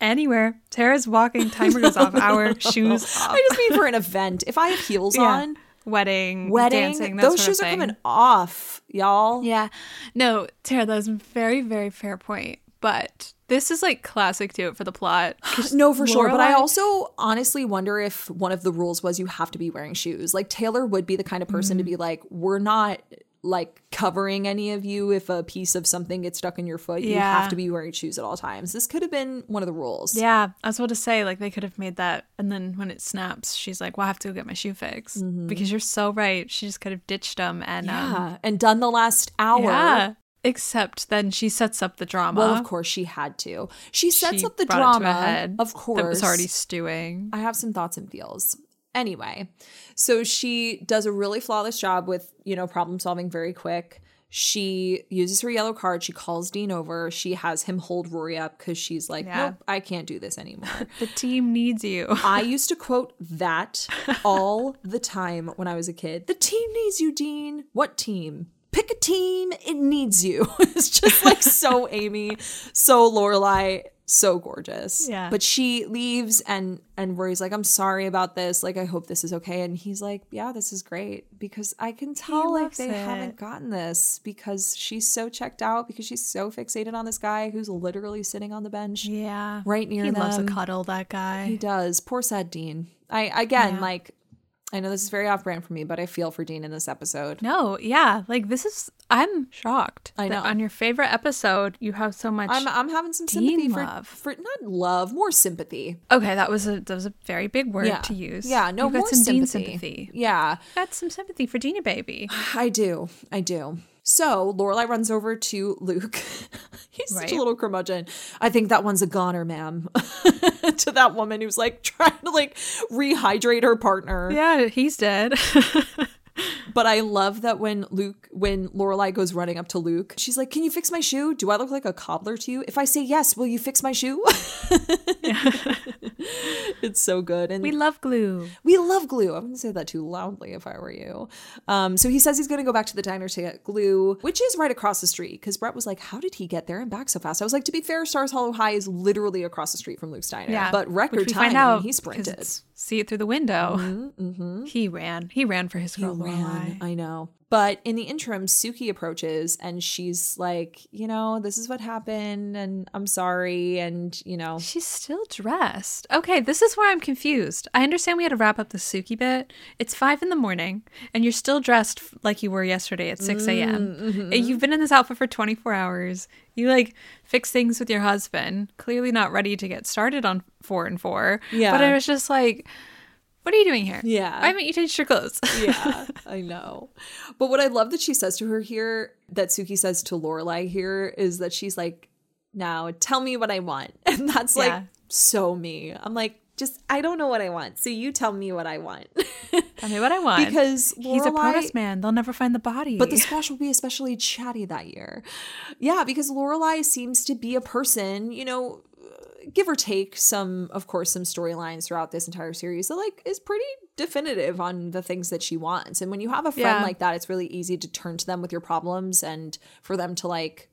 Anywhere. Tara's walking, timer goes off, hour, shoes off. I just mean for an event. If I have heels Yeah. on, Wedding, wedding, dancing, that those sort of shoes are coming off, y'all. Yeah. No, Tara, that was a very, very fair point. But this is like classic do it for the plot. [gasps] No, for sure. But I also honestly wonder if one of the rules was you have to be wearing shoes. Like Taylor would be the kind of person to Mm. be like, we're not like covering any of you if a piece of something gets stuck in your foot. You have to be wearing shoes at all times. This could have been one of the rules. Yeah, I was about to say, like, they could have made that. And then when it snaps, she's like, well, I have to go get my shoe fixed. Because you're so right. She just could have ditched them. And, um, Mm-hmm. Yeah. And done the last hour. yeah. Except then she sets up the drama. Well, of course she had to. She sets She up the brought it to drama. head of course. That was already stewing. I have some thoughts and feels. Anyway, so she does a really flawless job with, you know, problem solving very quick. She uses her yellow card. She calls Dean over. She has him hold Rory up because she's like, Yeah. nope, I can't do this anymore. [laughs] The team needs you. [laughs] I used to quote that [laughs] all the time when I was a kid. The team needs you, Dean. What team? Pick a team. It needs you. [laughs] it's just like so [laughs] Amy, so Lorelai, so gorgeous. Yeah. But she leaves, and and Rory's like, "I'm sorry about this. Like, I hope this is okay." And he's like, "Yeah, this is great because I can tell like they it. haven't gotten this because she's so checked out because she's so fixated on this guy who's literally sitting on the bench." yeah. Right near He loves a cuddle, that guy. He does. Poor sad Dean. I again Yeah. like I know this is very off brand for me, but I feel for Dean in this episode. No, yeah, like this is. I'm shocked. I that know. on your favorite episode, you have so much. I'm I'm having some Dean sympathy for, love. for not love, more sympathy. okay, that was a that was a very big word Yeah. to use. Yeah, no you got more some Dean sympathy. sympathy. Yeah, Got some sympathy for Deanie baby. [sighs] I do. I do. So Lorelai runs over to Luke. [laughs] He's such a little curmudgeon. I think that one's a goner, ma'am. [laughs] to that woman who's like [laughs] trying to like rehydrate her partner. Yeah, he's dead. But I love that when Luke, when Lorelai goes running up to Luke, she's like, "Can you fix my shoe? Do I look like a cobbler to you? If I say yes, will you fix my shoe?" [laughs] it's so good, and we love glue. we love glue. I wouldn't say that too loudly if I were you. Um, so he says he's going to go back to the diner to get glue, which is right across the street. Because Brett was like, "How did he get there and back so fast?" I was like, "To be fair, Stars Hollow High is literally across the street from Luke's diner." Yeah, but record time, find I mean, out he sprinted. See it through the window. He ran. He ran for his girl. ran. I know. But in the interim, Suki approaches and she's like, you know, this is what happened and I'm sorry. And, you know, She's still dressed. Okay, this is where I'm confused. I understand we had to wrap up the Suki bit. It's five in the morning, and you're still dressed like you were yesterday at 6 a.m. Mm-hmm. You've been in this outfit for 24 hours. You like fix things with your husband, clearly not ready to get started on four and four. Yeah. But I was just like, what are you doing here? Yeah. Why haven't you changed your clothes? [laughs] yeah, I know. But what I love that she says to her here, that Suki says to Lorelai here, is that she's like, now tell me what I want. [laughs] And that's like so me. I'm like, just, I don't know what I want. So you tell me what I want. [laughs] Tell me what I want. because he's a Lorelai- protest man. They'll never find the body. But the squash will be especially chatty that year. Yeah, because Lorelai seems to be a person, you know, give or take some, of course, some storylines throughout this entire series that like is pretty definitive on the things that she wants. And when you have a friend Yeah. like that, it's really easy to turn to them with your problems and for them to like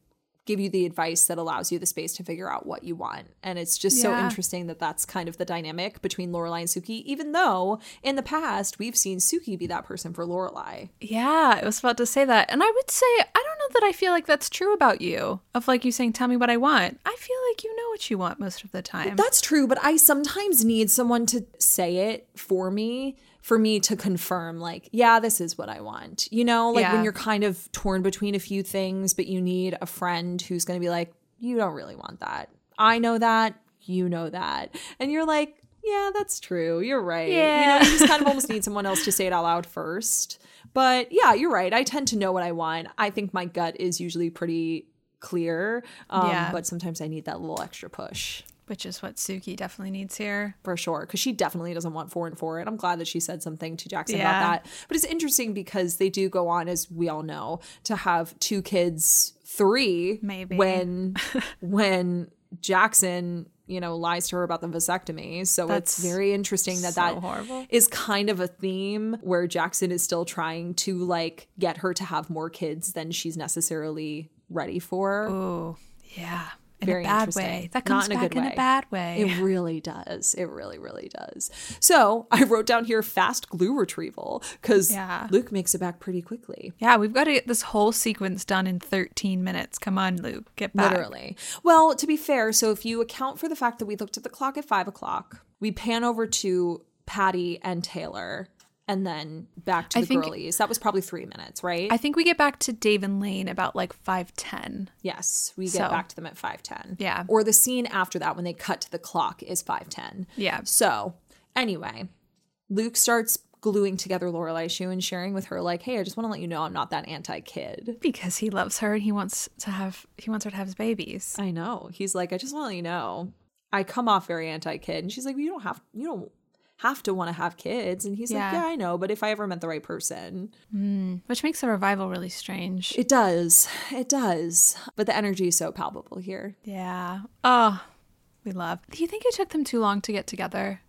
give you the advice that allows you the space to figure out what you want. And it's just so interesting that that's kind of the dynamic between Lorelai and Suki, even though in the past we've seen Suki be that person for Lorelai. Yeah, I was about to say that. And I would say, I don't know that I feel like that's true about you. Of like you saying, tell me what I want. I feel like you know what you want most of the time. That's true, but I sometimes need someone to say it for me, for me to confirm, like, yeah, this is what I want. You know, like when you're kind of torn between a few things, but you need a friend who's going to be like, you don't really want that. I know that. You know that. And you're like, yeah, that's true. You're right. Yeah. You know, you just kind of almost [laughs] need someone else to say it out loud first. But yeah, you're right. I tend to know what I want. I think my gut is usually pretty clear. Um, Yeah. But sometimes I need that little extra push Which is what Suki definitely needs here. for sure because she definitely doesn't want four and four and i'm glad that she said something to jackson Yeah. about that but it's interesting because they do go on as we all know to have two kids three Maybe. when [laughs] when jackson you know lies to her about the vasectomy so it's very interesting that so that horrible. is kind of a theme where jackson is still trying to like get her to have more kids than she's necessarily ready for Oh, yeah. In Very a bad interesting. way. That Not comes in a back good in way. a bad way. It really does. It really, really does. So I wrote down here fast glue retrieval because Yeah. Luke makes it back pretty quickly. yeah, we've got to get this whole sequence done in 13 minutes. Come on, Luke. Get back. Literally. Well, to be fair, so if you account for the fact that we looked at the clock at five o'clock, we pan over to Patty and Taylor and then back to I the think- girlies. That was probably three minutes, right? I think we get back to Dave and Lane about like 510. yes, we get So- back to them at 510. Yeah. Or the scene after that when they cut to the clock is 510. Yeah. So, anyway, Luke starts gluing together Lorelai's shoe and sharing with her, like, hey, I just want to let you know I'm not that anti kid. Because he loves her and he wants to have he wants her to have his babies. I know. He's like, I just want to let you know I come off very anti kid. And she's like, well, you don't have, you don't have to want to have kids. And he's like, Yeah. yeah, I know. But if I ever met the right person, hmm, Which makes the revival really strange. it does. It does. But the energy is so palpable here. Yeah. Oh, we love. Do you think it took them too long to get together?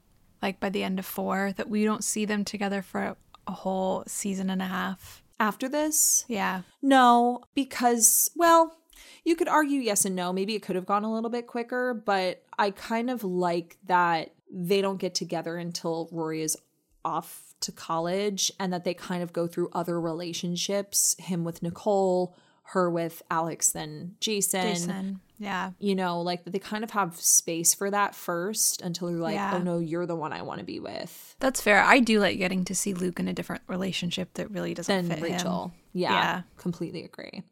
Like by the end of four, that we don't see them together for a whole season and a half? After this, Yeah. No, because, well, you could argue yes and no. Maybe it could have gone a little bit quicker, but I kind of like that they don't get together until Rory is off to college and that they kind of go through other relationships him with Nicole, her with Alex then Jason. Jason. Yeah. You know, like they kind of have space for that first until you're like, Yeah. oh no, you're the one I want to be with. That's fair. I do like getting to see Luke in a different relationship that really doesn't Than fit Rachel. him. Yeah, Yeah. completely agree.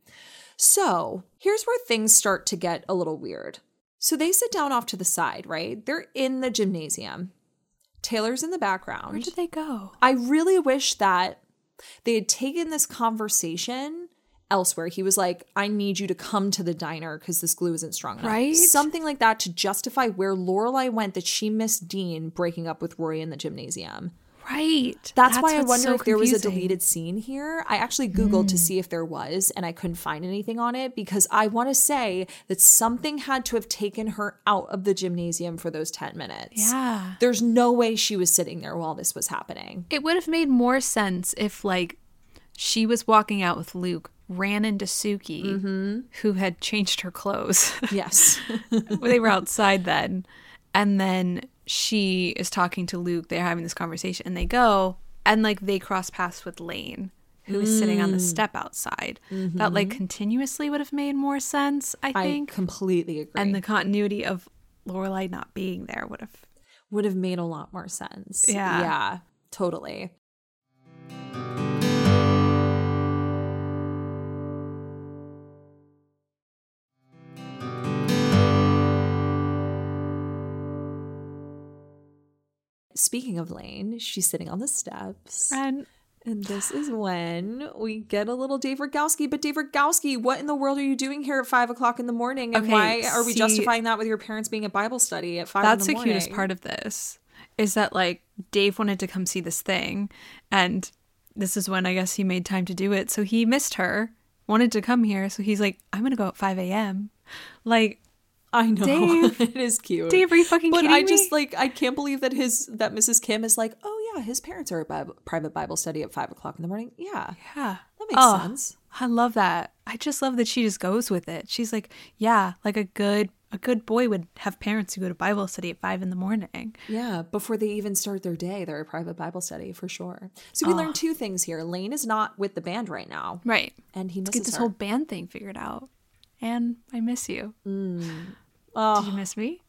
So here's where things start to get a little weird. So they sit down off to the side, right? They're in the gymnasium. Taylor's in the background. Where did they go? I really wish that they had taken this conversation elsewhere. He was like, I need you to come to the diner because this glue isn't strong enough. Right? Something like that to justify where Lorelai went that she missed Dean breaking up with Rory in the gymnasium. Right. That's, why I wonder so if there was a deleted scene here. I actually Googled to see if there was, and I couldn't find anything on it because I want to say that something had to have taken her out of the gymnasium for those 10 minutes. Yeah. There's no way she was sitting there while this was happening. It would have made more sense if, like, she was walking out with Luke, ran into Suki, Mm-hmm. who had changed her clothes. Yes. [laughs] they were outside then. And then she is talking to Luke. They're having this conversation and they go and like they cross paths with Lane, who is sitting on the Mm. step outside. That like continuously would have made more sense, I Mm-hmm. I think. completely agree. and the continuity of Lorelai not being there would have. would have made a lot more sense. Yeah. Yeah, totally. Speaking of Lane, she's sitting on the steps. And And this is when we get a little Dave Rygalski. But Dave Rygalski, what in the world are you doing here at five o'clock in the morning? And Okay, why are we see- justifying that with your parents being at Bible study at five? that's in the the, cutest part of this is that like Dave wanted to come see this thing and this is when I guess he made time to do it. So he missed her, wanted to come here. So he's like, I'm gonna go at 5 a.m. Like, I know Dave. [laughs] it is cute. Dave, are you fucking but kidding I me? just like I can't believe that his that Mrs. Kim is like, oh yeah, his parents are at Bible, private Bible study at five o'clock in the morning. Yeah, yeah. that makes Oh, sense. I love that. I just love that she just goes with it. She's like, yeah, like a good a good boy would have parents who go to Bible study at five in the morning. Yeah, before they even start their day, they're at private Bible study for sure. So we learned two things here. Lane is not with the band right now, Right. and he Let's get this her. whole band thing figured out. And I miss you. Oh. Did you miss me?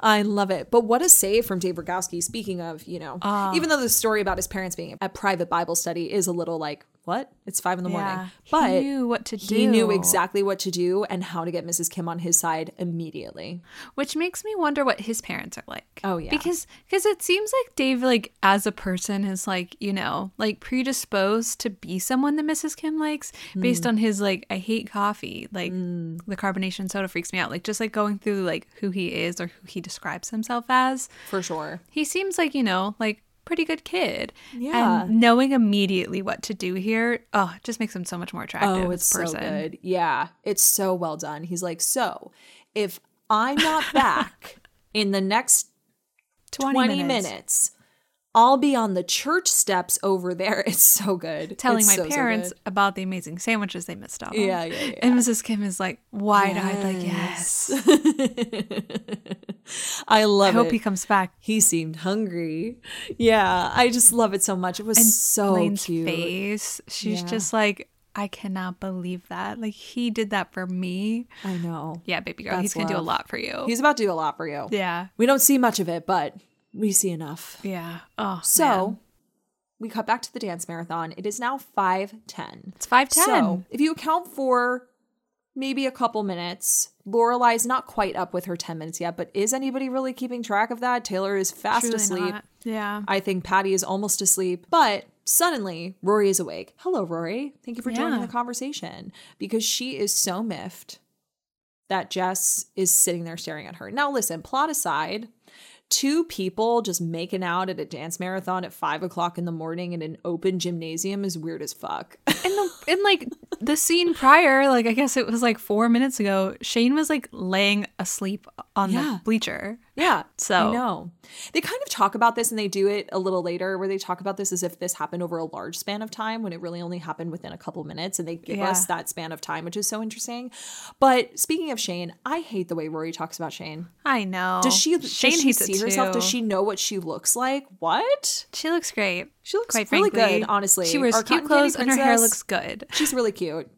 I love it. But what a save from Dave Rygalski. Speaking of, you know, Ah. even though the story about his parents being at private Bible study is a little like, what? It's five in the morning. But he knew what to do. he knew exactly what to do and how to get Mrs. Kim on his side immediately. Which makes me wonder what his parents are like. Oh, yeah. Because because it seems like Dave like as a person is like, you know, like predisposed to be someone that Mrs. Kim likes hmm. based on his like I hate coffee. Like hmm. the carbonation soda freaks me out. Like just like going through like who he is or who he describes himself as. For sure. He seems like, you know, like pretty good kid. Yeah. And knowing immediately what to do here, oh, it just makes him so much more oh, attractive Oh, as it's a person. so good. Yeah, it's so well done. He's like, so if I'm not back [laughs] in the next 20, 20 minutes. minutes. I'll be on the church steps over there. [laughs] It's so good. telling It's my so, so parents good. about the amazing sandwiches they missed out on. Yeah, yeah, yeah. And Mrs. Kim is like wide eyed, like, yes. [laughs] I love I hope it. he comes back. He seemed hungry. Yeah, I just love it so much. It was so Lane's cute. face. She's Yeah. just like, I cannot believe that. Like, he did that for me. I know. Yeah, baby girl. That's he's going to do a lot for you. He's about to do a lot for you. yeah. We don't see much of it, but we see enough. Yeah. Oh, So man. we cut back to the dance marathon. It is now 510. it's 510. So if you account for maybe a couple minutes, Lorelai's not quite up with her 10 minutes yet, but is anybody really keeping track of that? Taylor is fast Truly asleep. not. Yeah. I think Patty is almost asleep, but suddenly Rory is awake. Hello, Rory. Thank you for joining the conversation because she is so miffed that Jess is sitting there staring at her. Now, listen, plot aside, two people just making out at a dance marathon at five o'clock in the morning in an open gymnasium is weird as fuck. [laughs] and the in like the scene prior, like I guess it was like four minutes ago, Shane was like laying asleep on Yeah. the bleacher. Yeah. So- I know. They kind of talk about this and they do it a little later where they talk about this as if this happened over a large span of time when it really only happened within a couple minutes and they give Yeah. us that span of time, which is so interesting. But speaking of Shane, I hate the way Rory talks about Shane. I know. Does she Shane does she hates see herself? Does she know what she looks like? What? She looks great. She looks quite really frankly. good, honestly. She wears Our cute clothes and her hair looks good. She's really cute.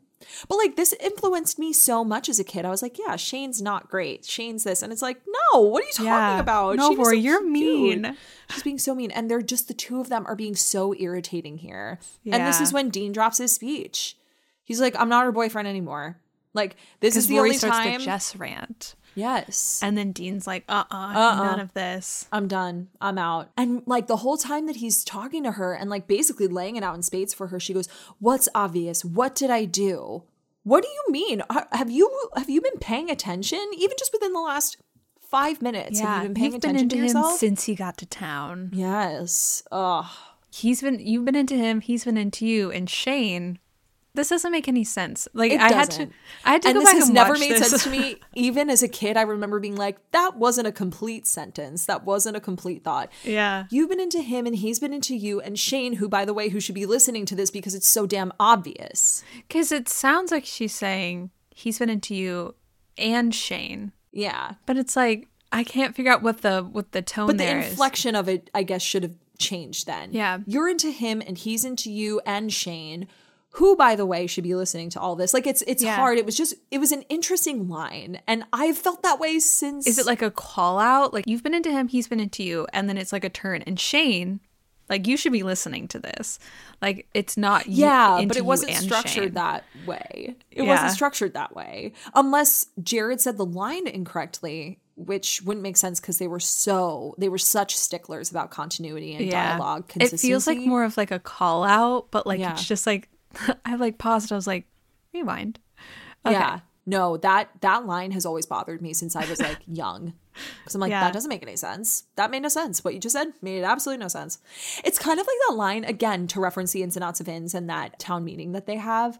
But like this influenced me so much as a kid. I was like, yeah, Shane's not great. Shane's this. And it's like, no, what are you talking Yeah. about? No, Rory, so you're cute. mean. She's being so mean. And they're just the two of them are being so irritating here. And this is when Dean drops his speech. He's like, I'm not her boyfriend anymore. Like, this is the Rory only starts time. the Jess rant. Yes. And then Dean's like, uh uh Uh-uh. none of this. I'm done. I'm out. And like the whole time that he's talking to her and like basically laying it out in spades for her, she goes, "What's obvious? What did I do? What do you mean? Have you have you been paying attention? Even just within the last five minutes, have you been paying you've been attention into to him since he got to town. yes. Ugh. He's been you've been into him, he's been into you, and Shane. This doesn't make any sense. Like It I had to. I had to and go this back has and never watch made this. sense to me. [laughs] Even as a kid, I remember being like, "That wasn't a complete sentence. That wasn't a complete thought." Yeah. You've been into him and he's been into you and Shane, who by the way, who should be listening to this because it's so damn obvious. Because it sounds like she's saying he's been into you and Shane, Yeah. but it's like I can't figure out what the what the tone But the there is. inflection of it, I guess, should have changed then. Yeah. You're into him and he's into you and Shane, who, by the way, should be listening to all this. Like it's it's Yeah. hard. It was just it was an interesting line. And I've felt that way since Is it like a call out? Like you've been into him, he's been into you, and then it's like a turn. And Shane, like you should be listening to this. Like it's not you- Yeah, but it wasn't structured Shane. that way. It Yeah. wasn't structured that way. Unless Jared said the line incorrectly, which wouldn't make sense because they were so they were such sticklers about continuity and dialogue It feels like more of like a call out, but like Yeah. it's just like [laughs] I like paused. I was like, rewind. Yeah. No, that that line has always bothered me since I was like [laughs] young. Because I'm like, Yeah. that doesn't make any sense. That made no sense. What you just said made absolutely no sense. It's kind of like that line again to reference the ins and outs of inns and that town meeting that they have.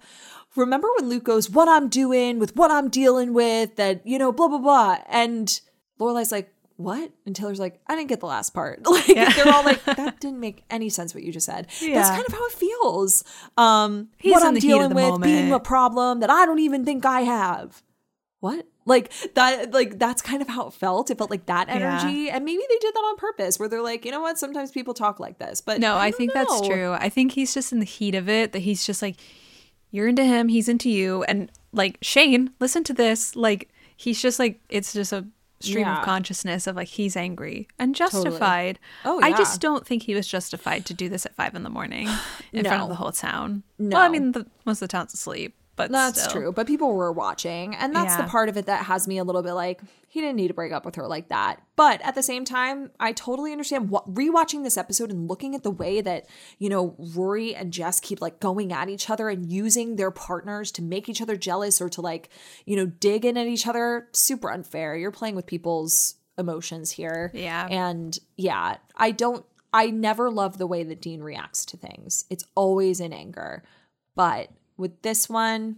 Remember when Luke goes, "What I'm doing with what I'm dealing with," that you know, blah blah blah, and Lorelai's like, "What?" And Taylor's like, "I didn't get the last part." [laughs] Like they're all like, [laughs] "That didn't make any sense what you just said." That's kind of how it feels. Um, He's what I'm the heat of dealing with being a problem that I don't even think I have. What? Like that like that's kind of how it felt. It felt like that Yeah. energy. And maybe they did that on purpose where they're like, you know what, sometimes people talk like this. But No, I, don't think that's true. I think he's just in the heat of it. That he's just like, you're into him, he's into you, and like Shane, listen to this. Like he's just like it's just a stream Yeah. of consciousness of like he's angry and justified. Oh, I just don't think he was justified to do this at five in the morning in front of the whole town. No. Well, I mean, the, most of the town's asleep, but That's still. true. But people were watching. And that's the part of it that has me a little bit like, he didn't need to break up with her like that. But at the same time, I totally understand what rewatching this episode and looking at the way that, you know, Rory and Jess keep like going at each other and using their partners to make each other jealous or to like, you know, dig in at each other. Super unfair. You're playing with people's emotions here. Yeah. And yeah, I don't I never love the way that Dean reacts to things. It's always in anger. But with this one,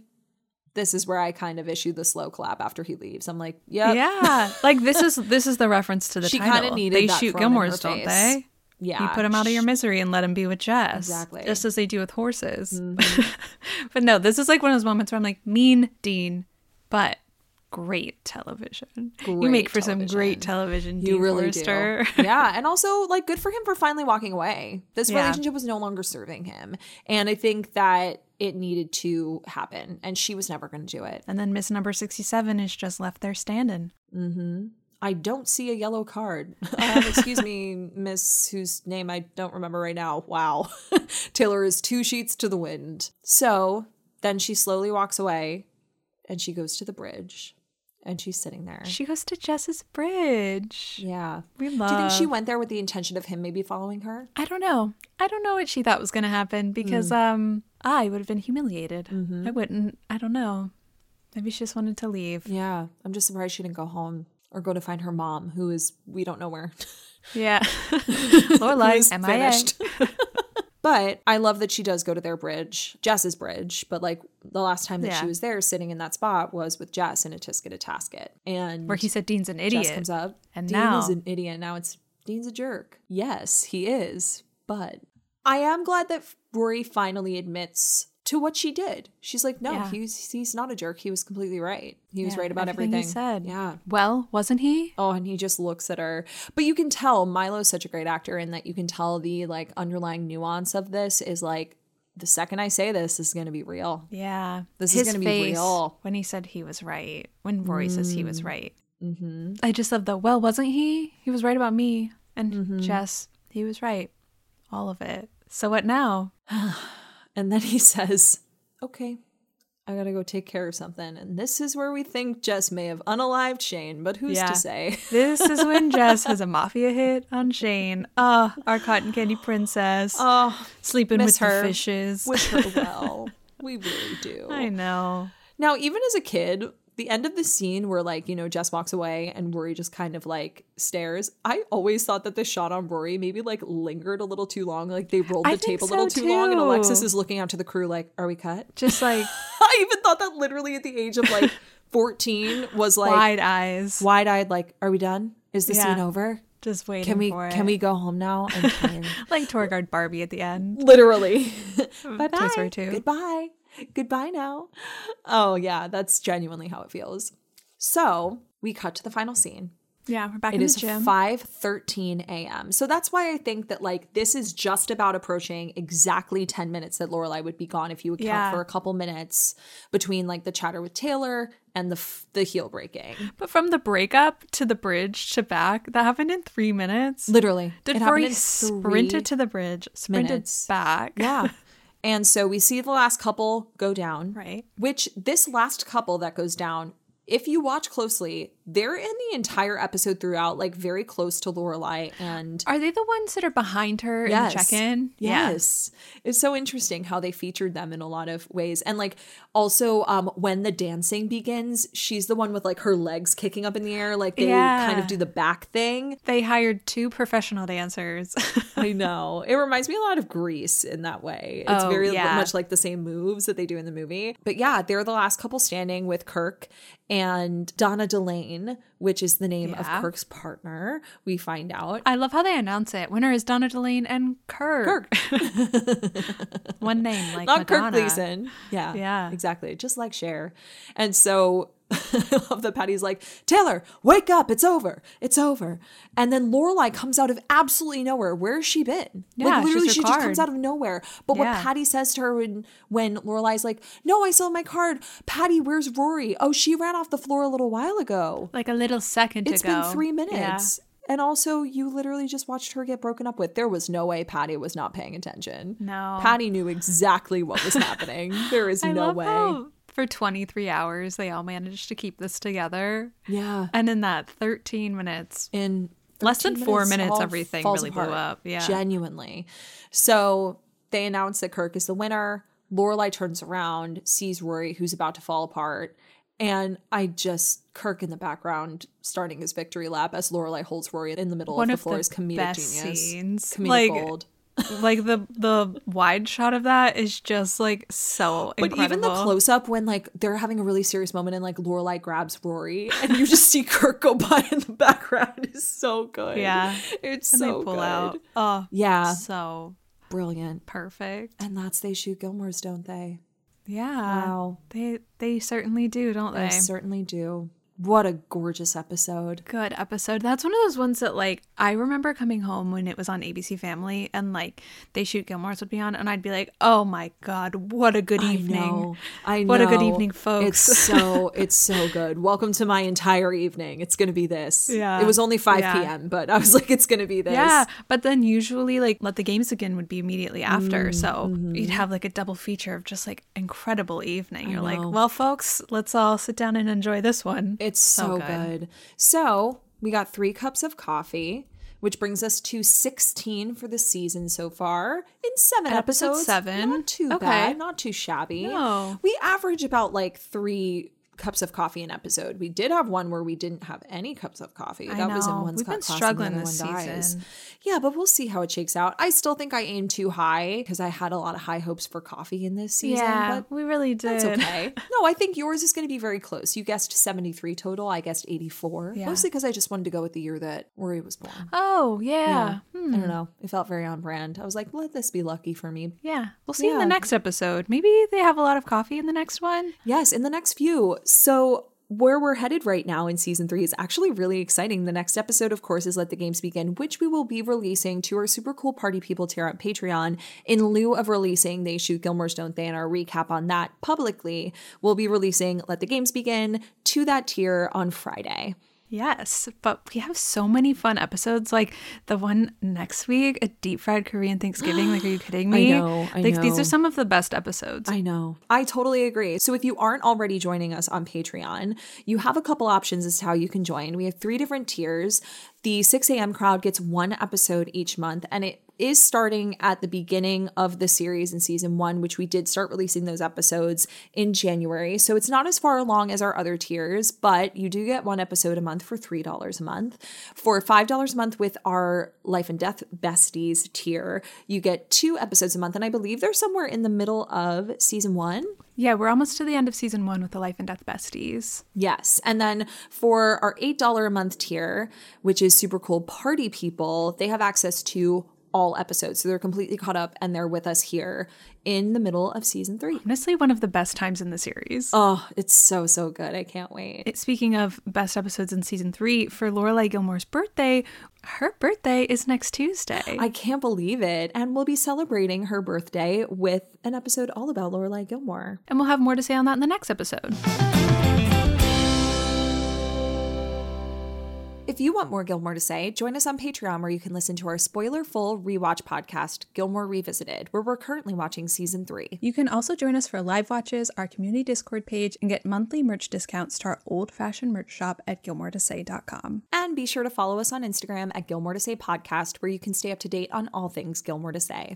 this is where I kind of issue the slow clap after he leaves. I'm like, yep. Yeah, [laughs] like this is this is the reference to the She title. kinda needed they shoot thrown in her Gilmores, don't face. they? Yeah. You put him out of your misery and let him be with Jess. Exactly. Mm-hmm. Just as they do with horses. [laughs] but no, this is like one of those moments where I'm like, mean Dean, but great television. you make for some great television. television, You Dean really Forester. do. [laughs] yeah. And also, like, good for him for finally walking away. This Yeah. relationship was no longer serving him. And I think that it needed to happen. And she was never going to do it. and then Miss Number 67 is just left there standing. I don't see a yellow card. [laughs] [laughs] Um, excuse me, miss, whose name I don't remember right now. Wow. Taylor is two sheets to the wind. So then she slowly walks away and she goes to the bridge and she's sitting there. She goes to Jess's bridge. yeah. We love. Do you think she went there with the intention of him maybe following her? I don't know. I don't know what she thought was going to happen because Mm. um I would have been humiliated. Mm-hmm. I wouldn't. I don't know. Maybe she just wanted to leave. Yeah. I'm just surprised she didn't go home or go to find her mom, who is, we don't know where. Yeah. [laughs] Lorelai, MIA. [laughs] but I love that she does go to their bridge, Jess's bridge. But like the last time that she was there sitting in that spot was with Jess in a Tisket a Tasket. And Where he said Dean's an Jess idiot. comes up. And Dean now- is an idiot. Now it's Dean's a jerk. Yes, he is. But I am glad that Rory finally admits to what she did. She's like, no, Yeah. he's he's not a jerk. He was completely right. He was right about everything everything. he said. Yeah. Well, wasn't he? Oh, and he just looks at her. But you can tell Milo's such a great actor in that you can tell the like underlying nuance of this is like the second I say this, this is going to be real. Yeah. This is gonna be real. When he said he was right, when Rory says he was right. Mm-hmm. I just love the, well, wasn't he? He was right about me. And Jess, he was right. All of it. So what now? And then he [laughs] says, Okay, I gotta go take care of something. And this is where we think Jess may have unalived Shane, but who's Yeah. to say? [laughs] This is when Jess has a mafia hit on Shane. Ah, our cotton candy princess. Oh, sleeping with her. the fishes. wish her [laughs] well. we really do. I know. Now, even as a kid, the end of the scene where like, you know, Jess walks away and Rory just kind of like stares, I always thought that the shot on Rory maybe like lingered a little too long. Like they rolled the tape think a little so, too long and Alexis is looking out to the crew like, are we cut? Just like [laughs] I even thought that literally at the age of like [laughs] 14 was like wide eyes. wide eyed, like, are we done? Is the Yeah. scene over? Just waiting Can we can we go home now? [laughs] Like tour guide Barbie at the end? Literally. bye bye. Toy Story 2. Goodbye. [laughs] Goodbye now. Oh yeah, that's genuinely how it feels. So we cut to the final scene. Yeah, we're back It in is the gym. 5:13 a.m. So that's why I think that like this is just about approaching exactly 10 minutes that Lorelai would be gone if you would count Yeah. for a couple minutes between like the chatter with Taylor and the f- the heel breaking. But from the breakup to the bridge to back, that happened in three minutes. Literally. Did It Rory sprinted to the bridge, sprinted minutes. back? Yeah. [laughs] and so we see the last couple go down. Right. Which this last couple that goes down, if you watch closely, they're in the entire episode throughout, like very close to Lorelai and Are they the ones that are behind her in the check-in? Yes. It's so interesting how they featured them in a lot of ways. And like also um when the dancing begins, she's the one with like her legs kicking up in the air, like they Yeah. kind of do the back thing. They hired two professional dancers. [laughs] I know. It reminds me a lot of Grease in that way. It's Oh, very yeah. much like the same moves that they do in the movie. But yeah, they're the last couple standing with Kirk and Donna Delane, which is the name of Kirk's partner. We find out. I love how they announce it. Winner is Donna Delane and Kirk. [laughs] One name, like Not Madonna. Kirk Gleason. Yeah. Yeah. Exactly. Just like Cher. And so [laughs] I love that Patty's like, Taylor, wake up. It's over. It's over. And then Lorelai comes out of absolutely nowhere. Where's she been? Yeah, like literally she just comes out of nowhere. But what Patty says to her when when Lorelai's like, No, I still have my card. Patty, where's Rory? Oh, she ran off the floor a little while ago. Like a little second It's to go. been three Yeah. minutes. And also, you literally just watched her get broken up with. There was no way Patty was not paying attention. No. Patty knew exactly what was happening. There is [laughs] no way. For 23 hours they all managed to keep this together. Yeah. And in that 13 minutes, In Less than 13 four minutes, everything really blew up. Yeah. Genuinely. So they announce that Kirk is the winner. Lorelai turns around, sees Rory, who's about to fall apart. And I just Kirk in the background starting his victory lap as Lorelai holds Rory in the middle One of the floor is comedic best genius. scenes. Comedic Like, gold. Like the the wide shot of that is just like so But incredible. even the close up when like they're having a really serious moment and like Lorelai grabs Rory and you just see Kirk go by in the background is so good. Yeah. It's and so they pull good. out. Oh, Yeah. so Brilliant. perfect. And that's they shoot Gilmore's, don't they? Yeah. Wow. They they certainly do, don't They they? certainly do. What a gorgeous episode. Good episode. That's one of those ones that like I remember coming home when it was on ABC Family and like they shoot Gilmore's would be on and I'd be like, "Oh my god, what a good evening." I know. I know. What a good evening, folks. It's so [laughs] it's so good. Welcome to my entire evening. It's gonna be this. Yeah. It was only 5 Yeah. p.m., but I was like, it's gonna be this. Yeah, but then usually like let the games begin would be immediately after, Mm, so mm-hmm. you'd have like a double feature of just like incredible evening. You're like, well, folks, let's all sit down and enjoy this one. It's so, good. So we got three cups of coffee, which brings us to 16 for the season so far in seven Episode episodes. seven. Not too Okay. bad, not too shabby. No. We average about like three cups of coffee an episode. We did have one where we didn't have any cups of coffee. I That was in know. one's We've been class and the struggling this one dyes. season. Yeah, but we'll see how it shakes out. I still think I aimed too high because I had a lot of high hopes for coffee in this season. yeah, but we really did. that's okay. [laughs] No, I think yours is going to be very close. You guessed 73 total. I guessed 84. Yeah. Mostly because I just wanted to go with the year that Rory was born. Oh yeah, Hmm. I don't know. It felt very on brand. I was like, let this be lucky for me. yeah. We'll see in the next episode. Maybe they have a lot of coffee in the next one. Yes, in the next few. So where we're headed right now in season three is actually really exciting. The next episode, of course, is Let the Games Begin, which we will be releasing to our super cool party people tier on Patreon. In lieu of releasing They Shoot Gilmore's Don't They and our recap on that publicly, we'll be releasing Let the Games Begin to that tier on Friday. Yes, but we have so many fun episodes. Like the one next week, a deep fried Korean Thanksgiving. Like, are you [gasps] kidding me? I know. I like know. these are some of the best episodes. I know. I totally agree. So if you aren't already joining us on Patreon, you have a couple options as to how you can join. We have three different tiers. The 6 a.m. crowd gets one episode each month, and it is starting at the beginning of the series in season one, which we did start releasing those episodes in January. So it's not as far along as our other tiers, but you do get one episode a month for $3 a month. For $5 a month with our Life and Death Besties tier, you get two episodes a month. And I believe they're somewhere in the middle of season one. Yeah, we're almost to the end of season one with the Life and Death Besties. Yes. And then for our $8 a month tier, which is super cool party people, they have access to all episodes. So they're completely caught up and they're with us here in the middle of season three. Honestly, one of the best times in the series. Oh, it's so, so good. I can't wait. It- speaking of best episodes in season three, for Lorelai Gilmore's birthday, her birthday is next Tuesday. I can't believe it. And we'll be celebrating her birthday with an episode all about Lorelai Gilmore. and we'll have more to say on that in the next episode. If you want more Gilmore to say, join us on Patreon where you can listen to our spoiler full rewatch podcast, Gilmore Revisited, where we're currently watching season three. You can also join us for live watches, our community Discord page, and get monthly merch discounts to our old fashioned merch shop at gilmoretosay.com. And be sure to follow us on Instagram at Gilmore to Say Podcast, where you can stay up to date on all things Gilmore to Say.